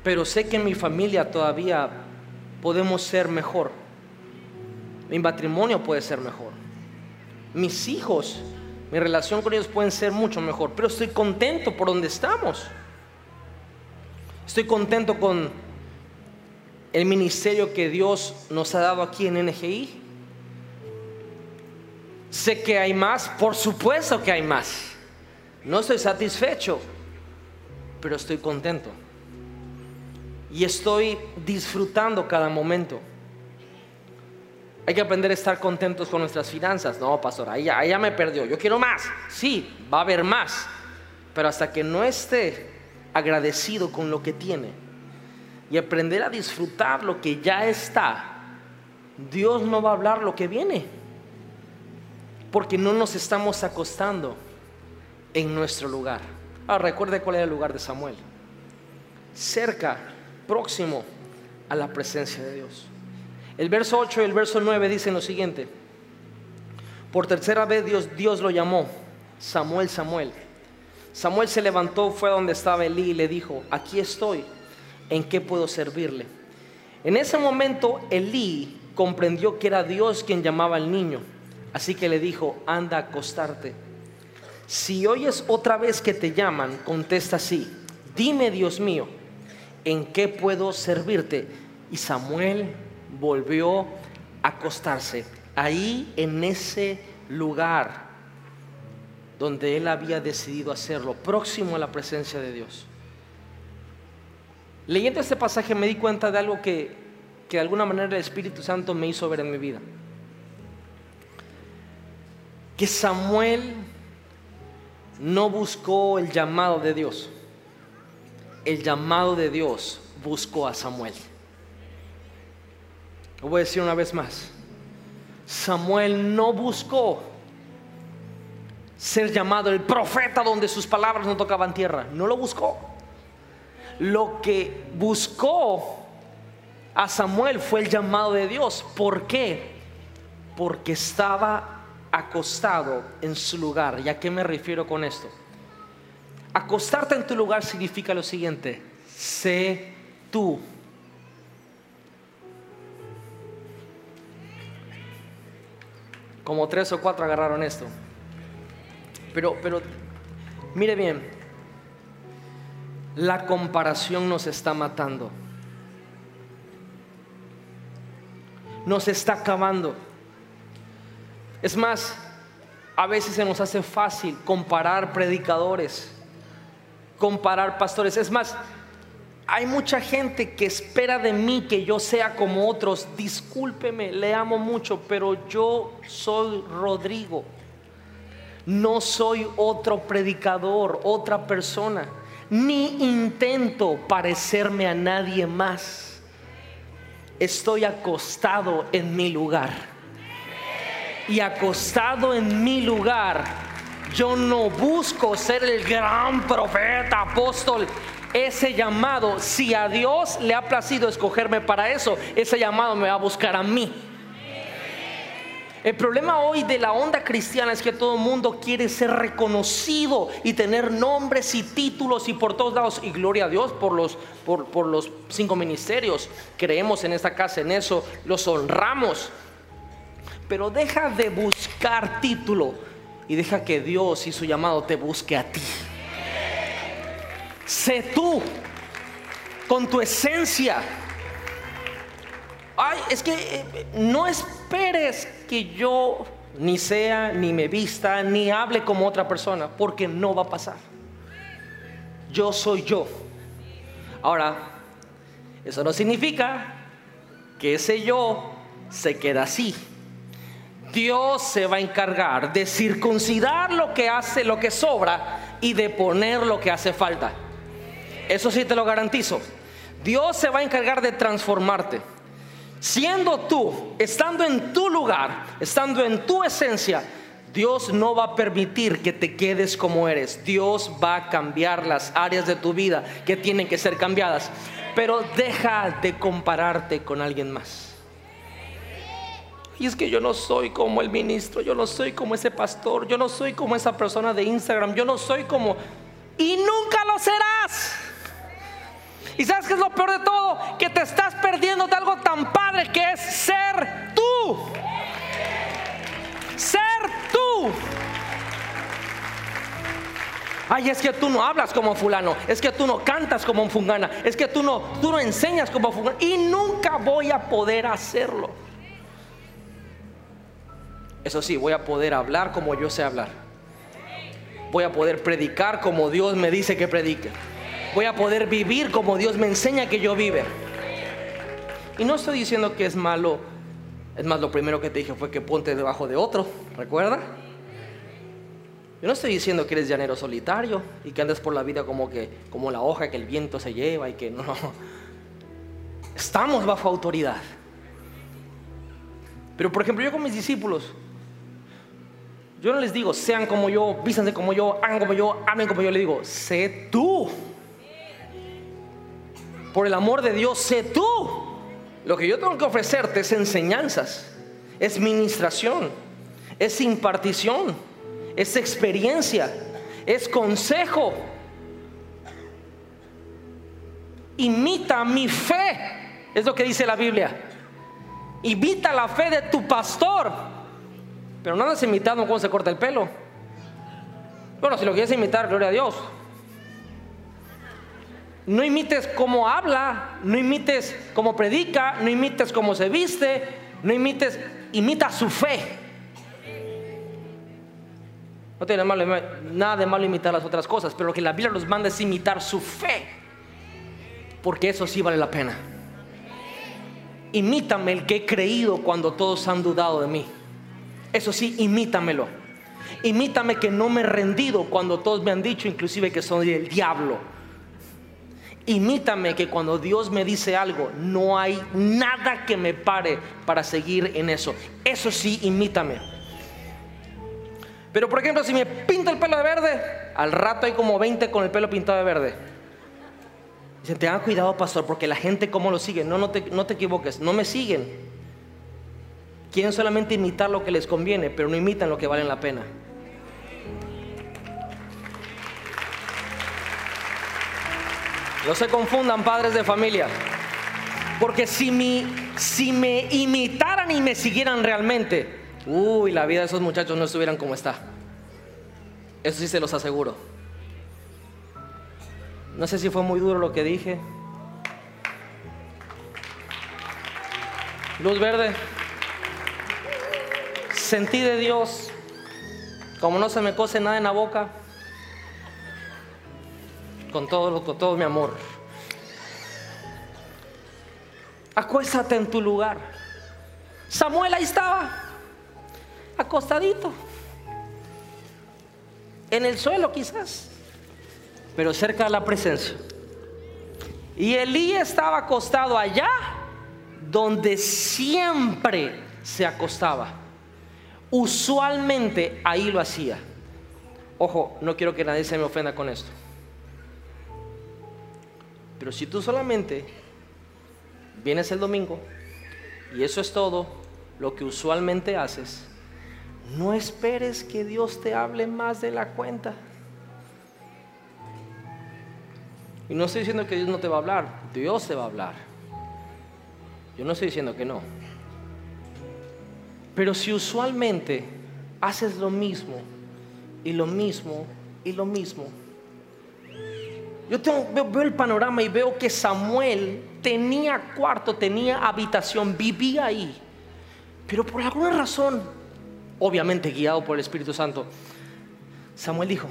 [SPEAKER 3] pero sé que en mi familia todavía podemos ser mejor. Mi matrimonio puede ser mejor. Mis hijos, mi relación con ellos pueden ser mucho mejor, pero estoy contento por donde estamos. Estoy contento con el ministerio que Dios nos ha dado aquí en NGI. Sé que hay más, por supuesto que hay más. No estoy satisfecho, pero estoy contento. Y estoy disfrutando cada momento. Hay que aprender a estar contentos con nuestras finanzas. No, pastor, ahí ya, me perdió. Yo quiero más. Sí, va a haber más. Pero hasta que no esté agradecido con lo que tiene y aprender a disfrutar lo que ya está, Dios no va a hablar lo que viene. Porque no nos estamos acostando en nuestro lugar. Ahora recuerde cuál era el lugar de Samuel. Cerca, próximo a la presencia de Dios. El verso 8 y el verso 9 dicen lo siguiente. Por tercera vez Dios, Dios lo llamó, Samuel, Samuel. Samuel se levantó, fue donde estaba Elí y le dijo, aquí estoy, ¿en qué puedo servirle? En ese momento Elí comprendió que era Dios quien llamaba al niño, así que le dijo, anda a acostarte. Si oyes otra vez que te llaman, contesta así, dime Dios mío, ¿en qué puedo servirte? Y Samuel volvió a acostarse ahí en ese lugar donde él había decidido hacerlo, próximo a la presencia de Dios. Leyendo este pasaje me di cuenta de algo que, que de alguna manera el Espíritu Santo me hizo ver en mi vida. Que Samuel no buscó el llamado de Dios. El llamado de Dios buscó a Samuel. Lo voy a decir una vez más. Samuel no buscó ser llamado el profeta donde sus palabras no tocaban tierra. No lo buscó. Lo que buscó a Samuel fue el llamado de Dios. ¿Por qué? Porque estaba acostado en su lugar. ¿Y a qué me refiero con esto? Acostarte en tu lugar significa lo siguiente. Sé tú. Como tres o cuatro agarraron esto. Pero, pero, mire bien, la comparación nos está matando. Nos está acabando. Es más, a veces se nos hace fácil comparar predicadores, comparar pastores. Es más, hay mucha gente que espera de mí que yo sea como otros. Discúlpeme, le amo mucho, pero yo soy Rodrigo. No soy otro predicador, otra persona. Ni intento parecerme a nadie más. Estoy acostado en mi lugar. Y acostado en mi lugar, yo no busco ser el gran profeta, apóstol. Ese llamado, si a Dios le ha placido escogerme para eso, ese llamado me va a buscar a mí. El problema hoy de la onda cristiana es que todo el mundo quiere ser reconocido y tener nombres y títulos y por todos lados. Y gloria a Dios por los, por, por los cinco ministerios. Creemos en esta casa en eso, los honramos. Pero deja de buscar título y deja que Dios y su llamado te busque a ti. Sé tú con tu esencia. Ay, es que eh, no esperes que yo ni sea, ni me vista, ni hable como otra persona, porque no va a pasar. Yo soy yo. Ahora, eso no significa que ese yo se queda así. Dios se va a encargar de circuncidar lo que hace, lo que sobra y de poner lo que hace falta. Eso sí te lo garantizo. Dios se va a encargar de transformarte. Siendo tú, estando en tu lugar, estando en tu esencia, Dios no va a permitir que te quedes como eres. Dios va a cambiar las áreas de tu vida que tienen que ser cambiadas. Pero deja de compararte con alguien más. Y es que yo no soy como el ministro, yo no soy como ese pastor, yo no soy como esa persona de Instagram, yo no soy como... Y nunca lo serás. Y sabes que es lo peor de todo, que te estás perdiendo de algo tan padre que es ser tú. Ser tú. Ay, es que tú no hablas como fulano, es que tú no cantas como un fungana, es que tú no, tú no enseñas como fungana y nunca voy a poder hacerlo. Eso sí, voy a poder hablar como yo sé hablar. Voy a poder predicar como Dios me dice que predique voy a poder vivir como Dios me enseña que yo vive. Y no estoy diciendo que es malo. Es más, lo primero que te dije fue que ponte debajo de otro, ¿recuerda? Yo no estoy diciendo que eres llanero solitario y que andes por la vida como que como la hoja que el viento se lleva y que no. [LAUGHS] Estamos bajo autoridad. Pero por ejemplo, yo con mis discípulos, yo no les digo, sean como yo, vístanse como yo, hagan como yo, amen como yo, le digo, sé tú por el amor de Dios, sé tú. Lo que yo tengo que ofrecerte es enseñanzas, es ministración, es impartición, es experiencia, es consejo. Imita mi fe, es lo que dice la Biblia. Imita la fe de tu pastor. Pero no andas imitando cómo se corta el pelo. Bueno, si lo quieres imitar, gloria a Dios. No imites cómo habla, no imites cómo predica, no imites cómo se viste, no imites, imita su fe. No tiene nada de malo imitar las otras cosas, pero lo que la Biblia nos manda es imitar su fe, porque eso sí vale la pena. Imítame el que he creído cuando todos han dudado de mí. Eso sí, imítamelo. Imítame que no me he rendido cuando todos me han dicho inclusive que soy el diablo. Imítame que cuando Dios me dice algo, no hay nada que me pare para seguir en eso. Eso sí, imítame. Pero por ejemplo, si me pinta el pelo de verde, al rato hay como 20 con el pelo pintado de verde. Dicen, tengan cuidado, pastor, porque la gente cómo lo sigue. No, no te, no te equivoques, no me siguen. Quieren solamente imitar lo que les conviene, pero no imitan lo que vale la pena. No se confundan padres de familia. Porque si, si me imitaran y me siguieran realmente, uy, la vida de esos muchachos no estuvieran como está. Eso sí se los aseguro. No sé si fue muy duro lo que dije. Luz verde. Sentí de Dios, como no se me cose nada en la boca con todo, con todo mi amor. Acuéstate en tu lugar. Samuel ahí estaba, acostadito, en el suelo quizás, pero cerca de la presencia. Y Elí estaba acostado allá donde siempre se acostaba. Usualmente ahí lo hacía. Ojo, no quiero que nadie se me ofenda con esto. Pero si tú solamente vienes el domingo y eso es todo lo que usualmente haces, no esperes que Dios te hable más de la cuenta. Y no estoy diciendo que Dios no te va a hablar, Dios te va a hablar. Yo no estoy diciendo que no. Pero si usualmente haces lo mismo y lo mismo y lo mismo, yo veo, el panorama y veo que Samuel tenía cuarto, tenía habitación, vivía ahí. Pero por alguna razón, obviamente guiado por el Espíritu Santo, Samuel dijo,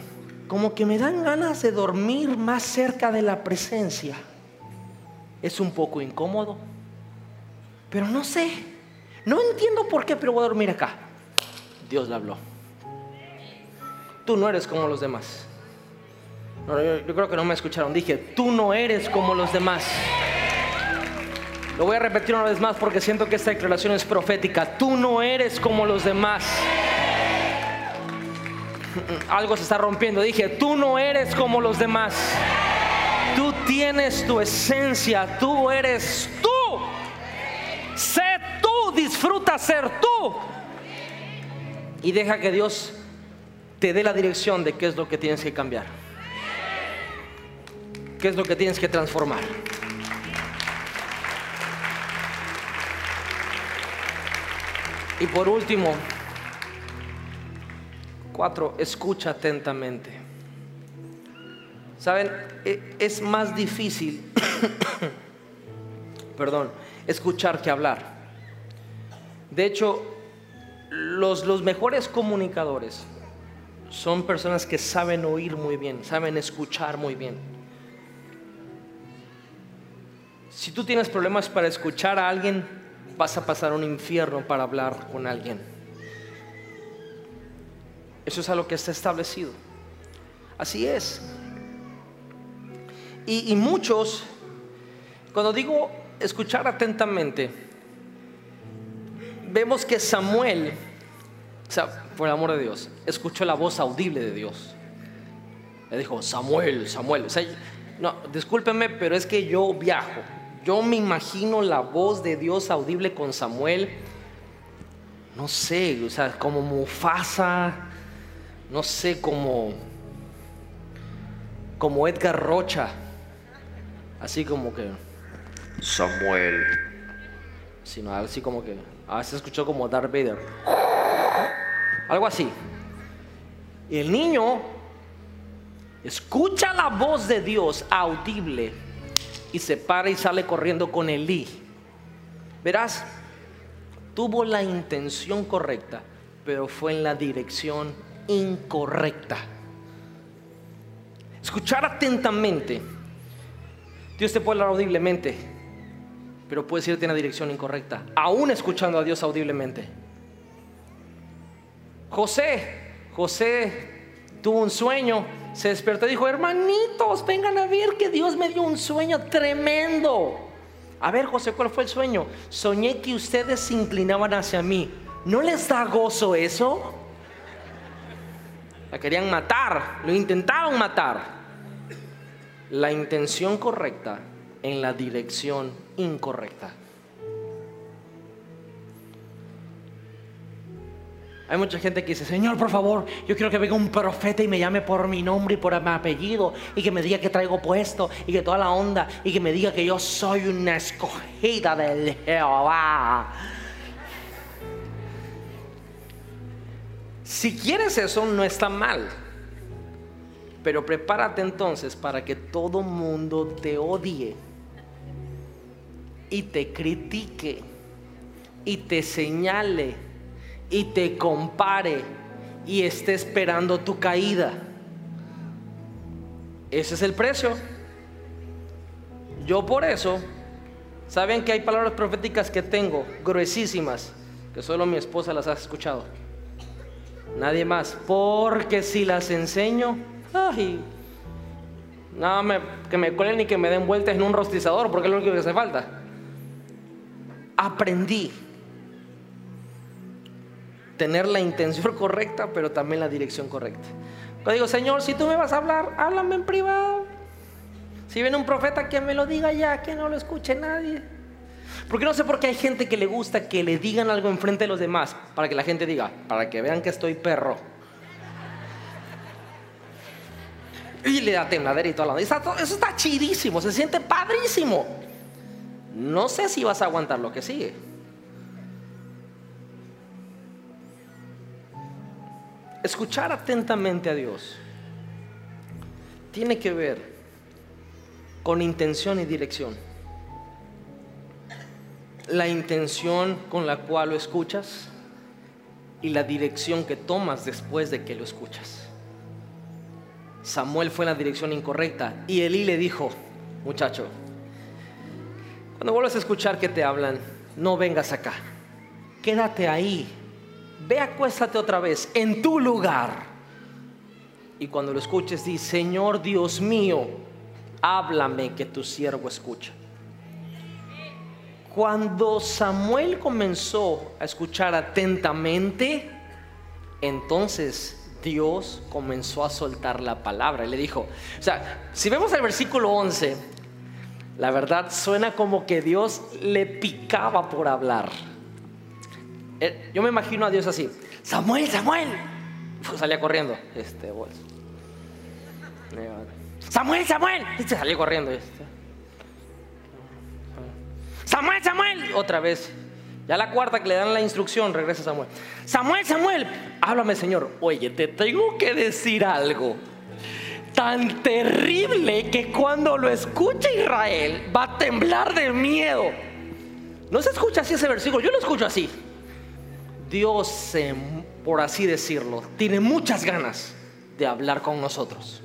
[SPEAKER 3] como que me dan ganas de dormir más cerca de la presencia. Es un poco incómodo, pero no sé, no entiendo por qué, pero voy a dormir acá. Dios le habló. Tú no eres como los demás yo, creo que no me escucharon. Dije, tú no eres como los demás. Lo voy a repetir una vez más porque siento que esta declaración es profética. Tú no eres como los demás. [LAUGHS] Algo se está rompiendo. Dije, tú no eres como los demás. Tú tienes tu esencia. Tú eres tú. Sé tú. Disfruta ser tú. Y deja que Dios te dé la dirección de qué es lo que tienes que cambiar. ¿Qué es lo que tienes que transformar? Y por último, cuatro, escucha atentamente. Saben, e, es más difícil, [COUGHS] perdón, escuchar que hablar. De hecho, los, los mejores comunicadores son personas que saben oír muy bien, saben escuchar muy bien. Si tú tienes problemas para escuchar a alguien, vas a pasar un infierno para hablar con alguien. Eso es algo que está establecido. Así es. Y, y muchos, cuando digo escuchar atentamente, vemos que Samuel, o sea, por el amor de Dios, escuchó la voz audible de Dios. Le dijo, Samuel, Samuel. O sea, no, discúlpeme, pero es que yo viajo. Yo me imagino la voz de Dios audible con Samuel. no sé, o sea, como Mufasa, no sé, como, como Edgar Rocha, así como que Samuel, sino así como que, a veces escuchó como Darth Vader, algo así. Y el niño escucha la voz de Dios audible y se para y sale corriendo con Elí. Verás, tuvo la intención correcta, pero fue en la dirección incorrecta. Escuchar atentamente. Dios te puede hablar audiblemente, pero puedes irte en la dirección incorrecta, aún escuchando a Dios audiblemente. José, José tuvo un sueño, se despertó y dijo, hermanitos, vengan a ver que Dios me dio un sueño tremendo. A ver, José, ¿cuál fue el sueño? Soñé que ustedes se inclinaban hacia mí. ¿No les da gozo eso? La querían matar, lo intentaron matar. La intención correcta en la dirección incorrecta. Hay mucha gente que dice, Señor, por favor, yo quiero que venga un profeta y me llame por mi nombre y por mi apellido y que me diga que traigo puesto y que toda la onda y que me diga que yo soy una escogida del Jehová. Si quieres eso, no está mal. Pero prepárate entonces para que todo mundo te odie y te critique y te señale y te compare y esté esperando tu caída. Ese es el precio. Yo por eso, saben que hay palabras proféticas que tengo, gruesísimas, que solo mi esposa las ha escuchado. Nadie más. Porque si las enseño, ay, nada que me cuelen ni que me den vueltas en un rostizador, porque es lo único que hace falta. Aprendí tener la intención [LAUGHS] correcta, pero también la dirección correcta. Cuando digo, Señor, si tú me vas a hablar, háblame en privado. Si viene un profeta, que me lo diga ya, que no lo escuche nadie. Porque no sé por qué hay gente que le gusta que le digan algo enfrente de los demás, para que la gente diga, para que vean que estoy perro. Y le da tembladera y toda la Eso está chidísimo, se siente padrísimo. No sé si vas a aguantar lo que sigue. Escuchar atentamente a Dios tiene que ver con intención y dirección. La intención con la cual lo escuchas y la dirección que tomas después de que lo escuchas. Samuel fue en la dirección incorrecta y Elí le dijo, muchacho, cuando vuelvas a escuchar que te hablan, no vengas acá, quédate ahí ve acuéstate otra vez en tu lugar. Y cuando lo escuches, di, Señor Dios mío, háblame que tu siervo escucha. Cuando Samuel comenzó a escuchar atentamente, entonces Dios comenzó a soltar la palabra. Y le dijo, o sea, si vemos el versículo 11, la verdad suena como que Dios le picaba por hablar. Eh, yo me imagino a Dios así, Samuel, Samuel. salía corriendo. Este, Samuel, Samuel. Este salió corriendo. Este. Samuel, Samuel. Otra vez. Ya la cuarta que le dan la instrucción, regresa Samuel. Samuel, Samuel. Háblame, Señor. Oye, te tengo que decir algo tan terrible que cuando lo escuche Israel va a temblar de miedo. No se escucha así ese versículo, yo lo escucho así. Dios, por así decirlo, tiene muchas ganas de hablar con nosotros.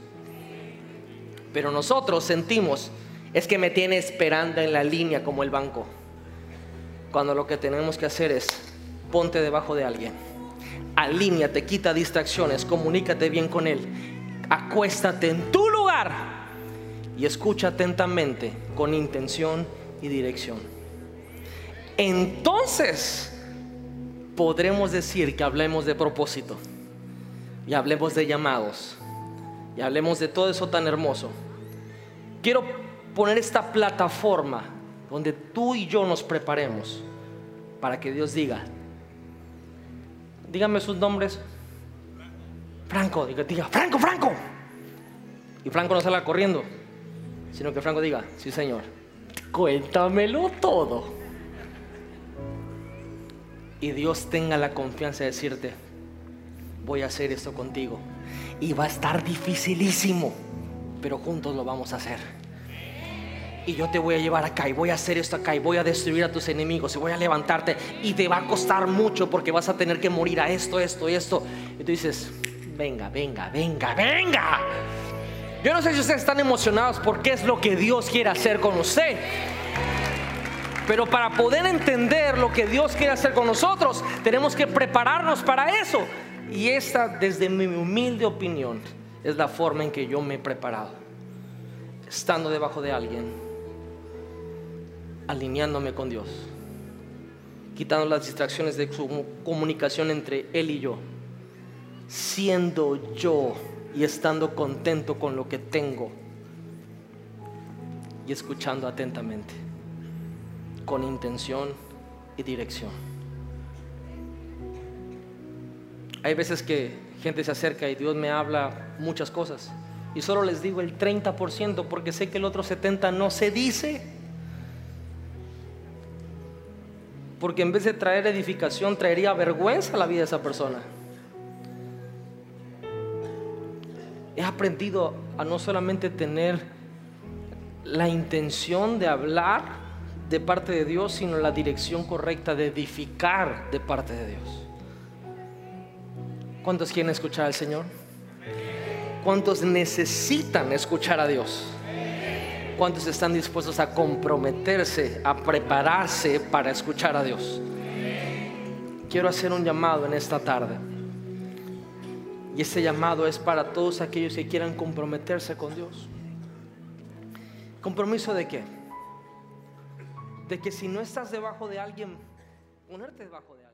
[SPEAKER 3] Pero nosotros sentimos, es que me tiene esperando en la línea como el banco. Cuando lo que tenemos que hacer es, ponte debajo de alguien. Alíñate, quita distracciones, comunícate bien con él. Acuéstate en tu lugar y escucha atentamente con intención y dirección. Entonces, podremos decir que hablemos de propósito y hablemos de llamados y hablemos de todo eso tan hermoso. Quiero poner esta plataforma donde tú y yo nos preparemos para que Dios diga, dígame sus nombres. Franco, diga, diga, Franco, Franco. Y Franco no salga corriendo, sino que Franco diga, sí señor, cuéntamelo todo. Y Dios tenga la confianza de decirte, voy a hacer esto contigo. Y va a estar dificilísimo, pero juntos lo vamos a hacer. Y yo te voy a llevar acá y voy a hacer esto acá y voy a destruir a tus enemigos y voy a levantarte y te va a costar mucho porque vas a tener que morir a esto, esto y esto. Y tú dices, venga, venga, venga, venga. Yo no sé si ustedes están emocionados porque es lo que Dios quiere hacer con usted. Pero para poder entender lo que Dios quiere hacer con nosotros, tenemos que prepararnos para eso. Y esta, desde mi humilde opinión, es la forma en que yo me he preparado. Estando debajo de alguien, alineándome con Dios, quitando las distracciones de su comunicación entre Él y yo, siendo yo y estando contento con lo que tengo y escuchando atentamente, con intención y dirección. Hay veces que gente se acerca y Dios me habla muchas cosas y solo les digo el 30% porque sé que el otro 70% no se dice. Porque en vez de traer edificación, traería vergüenza a la vida de esa persona. He aprendido a no solamente tener la intención de hablar de parte de Dios, sino la dirección correcta de edificar de parte de Dios. ¿Cuántos quieren escuchar al Señor? ¿Cuántos necesitan escuchar a Dios? ¿Cuántos están dispuestos a comprometerse, a prepararse para escuchar a Dios? Quiero hacer un llamado en esta tarde. Y ese llamado es para todos aquellos que quieran comprometerse con Dios. ¿Compromiso de qué? De que si no estás debajo de alguien, ponerte debajo de alguien.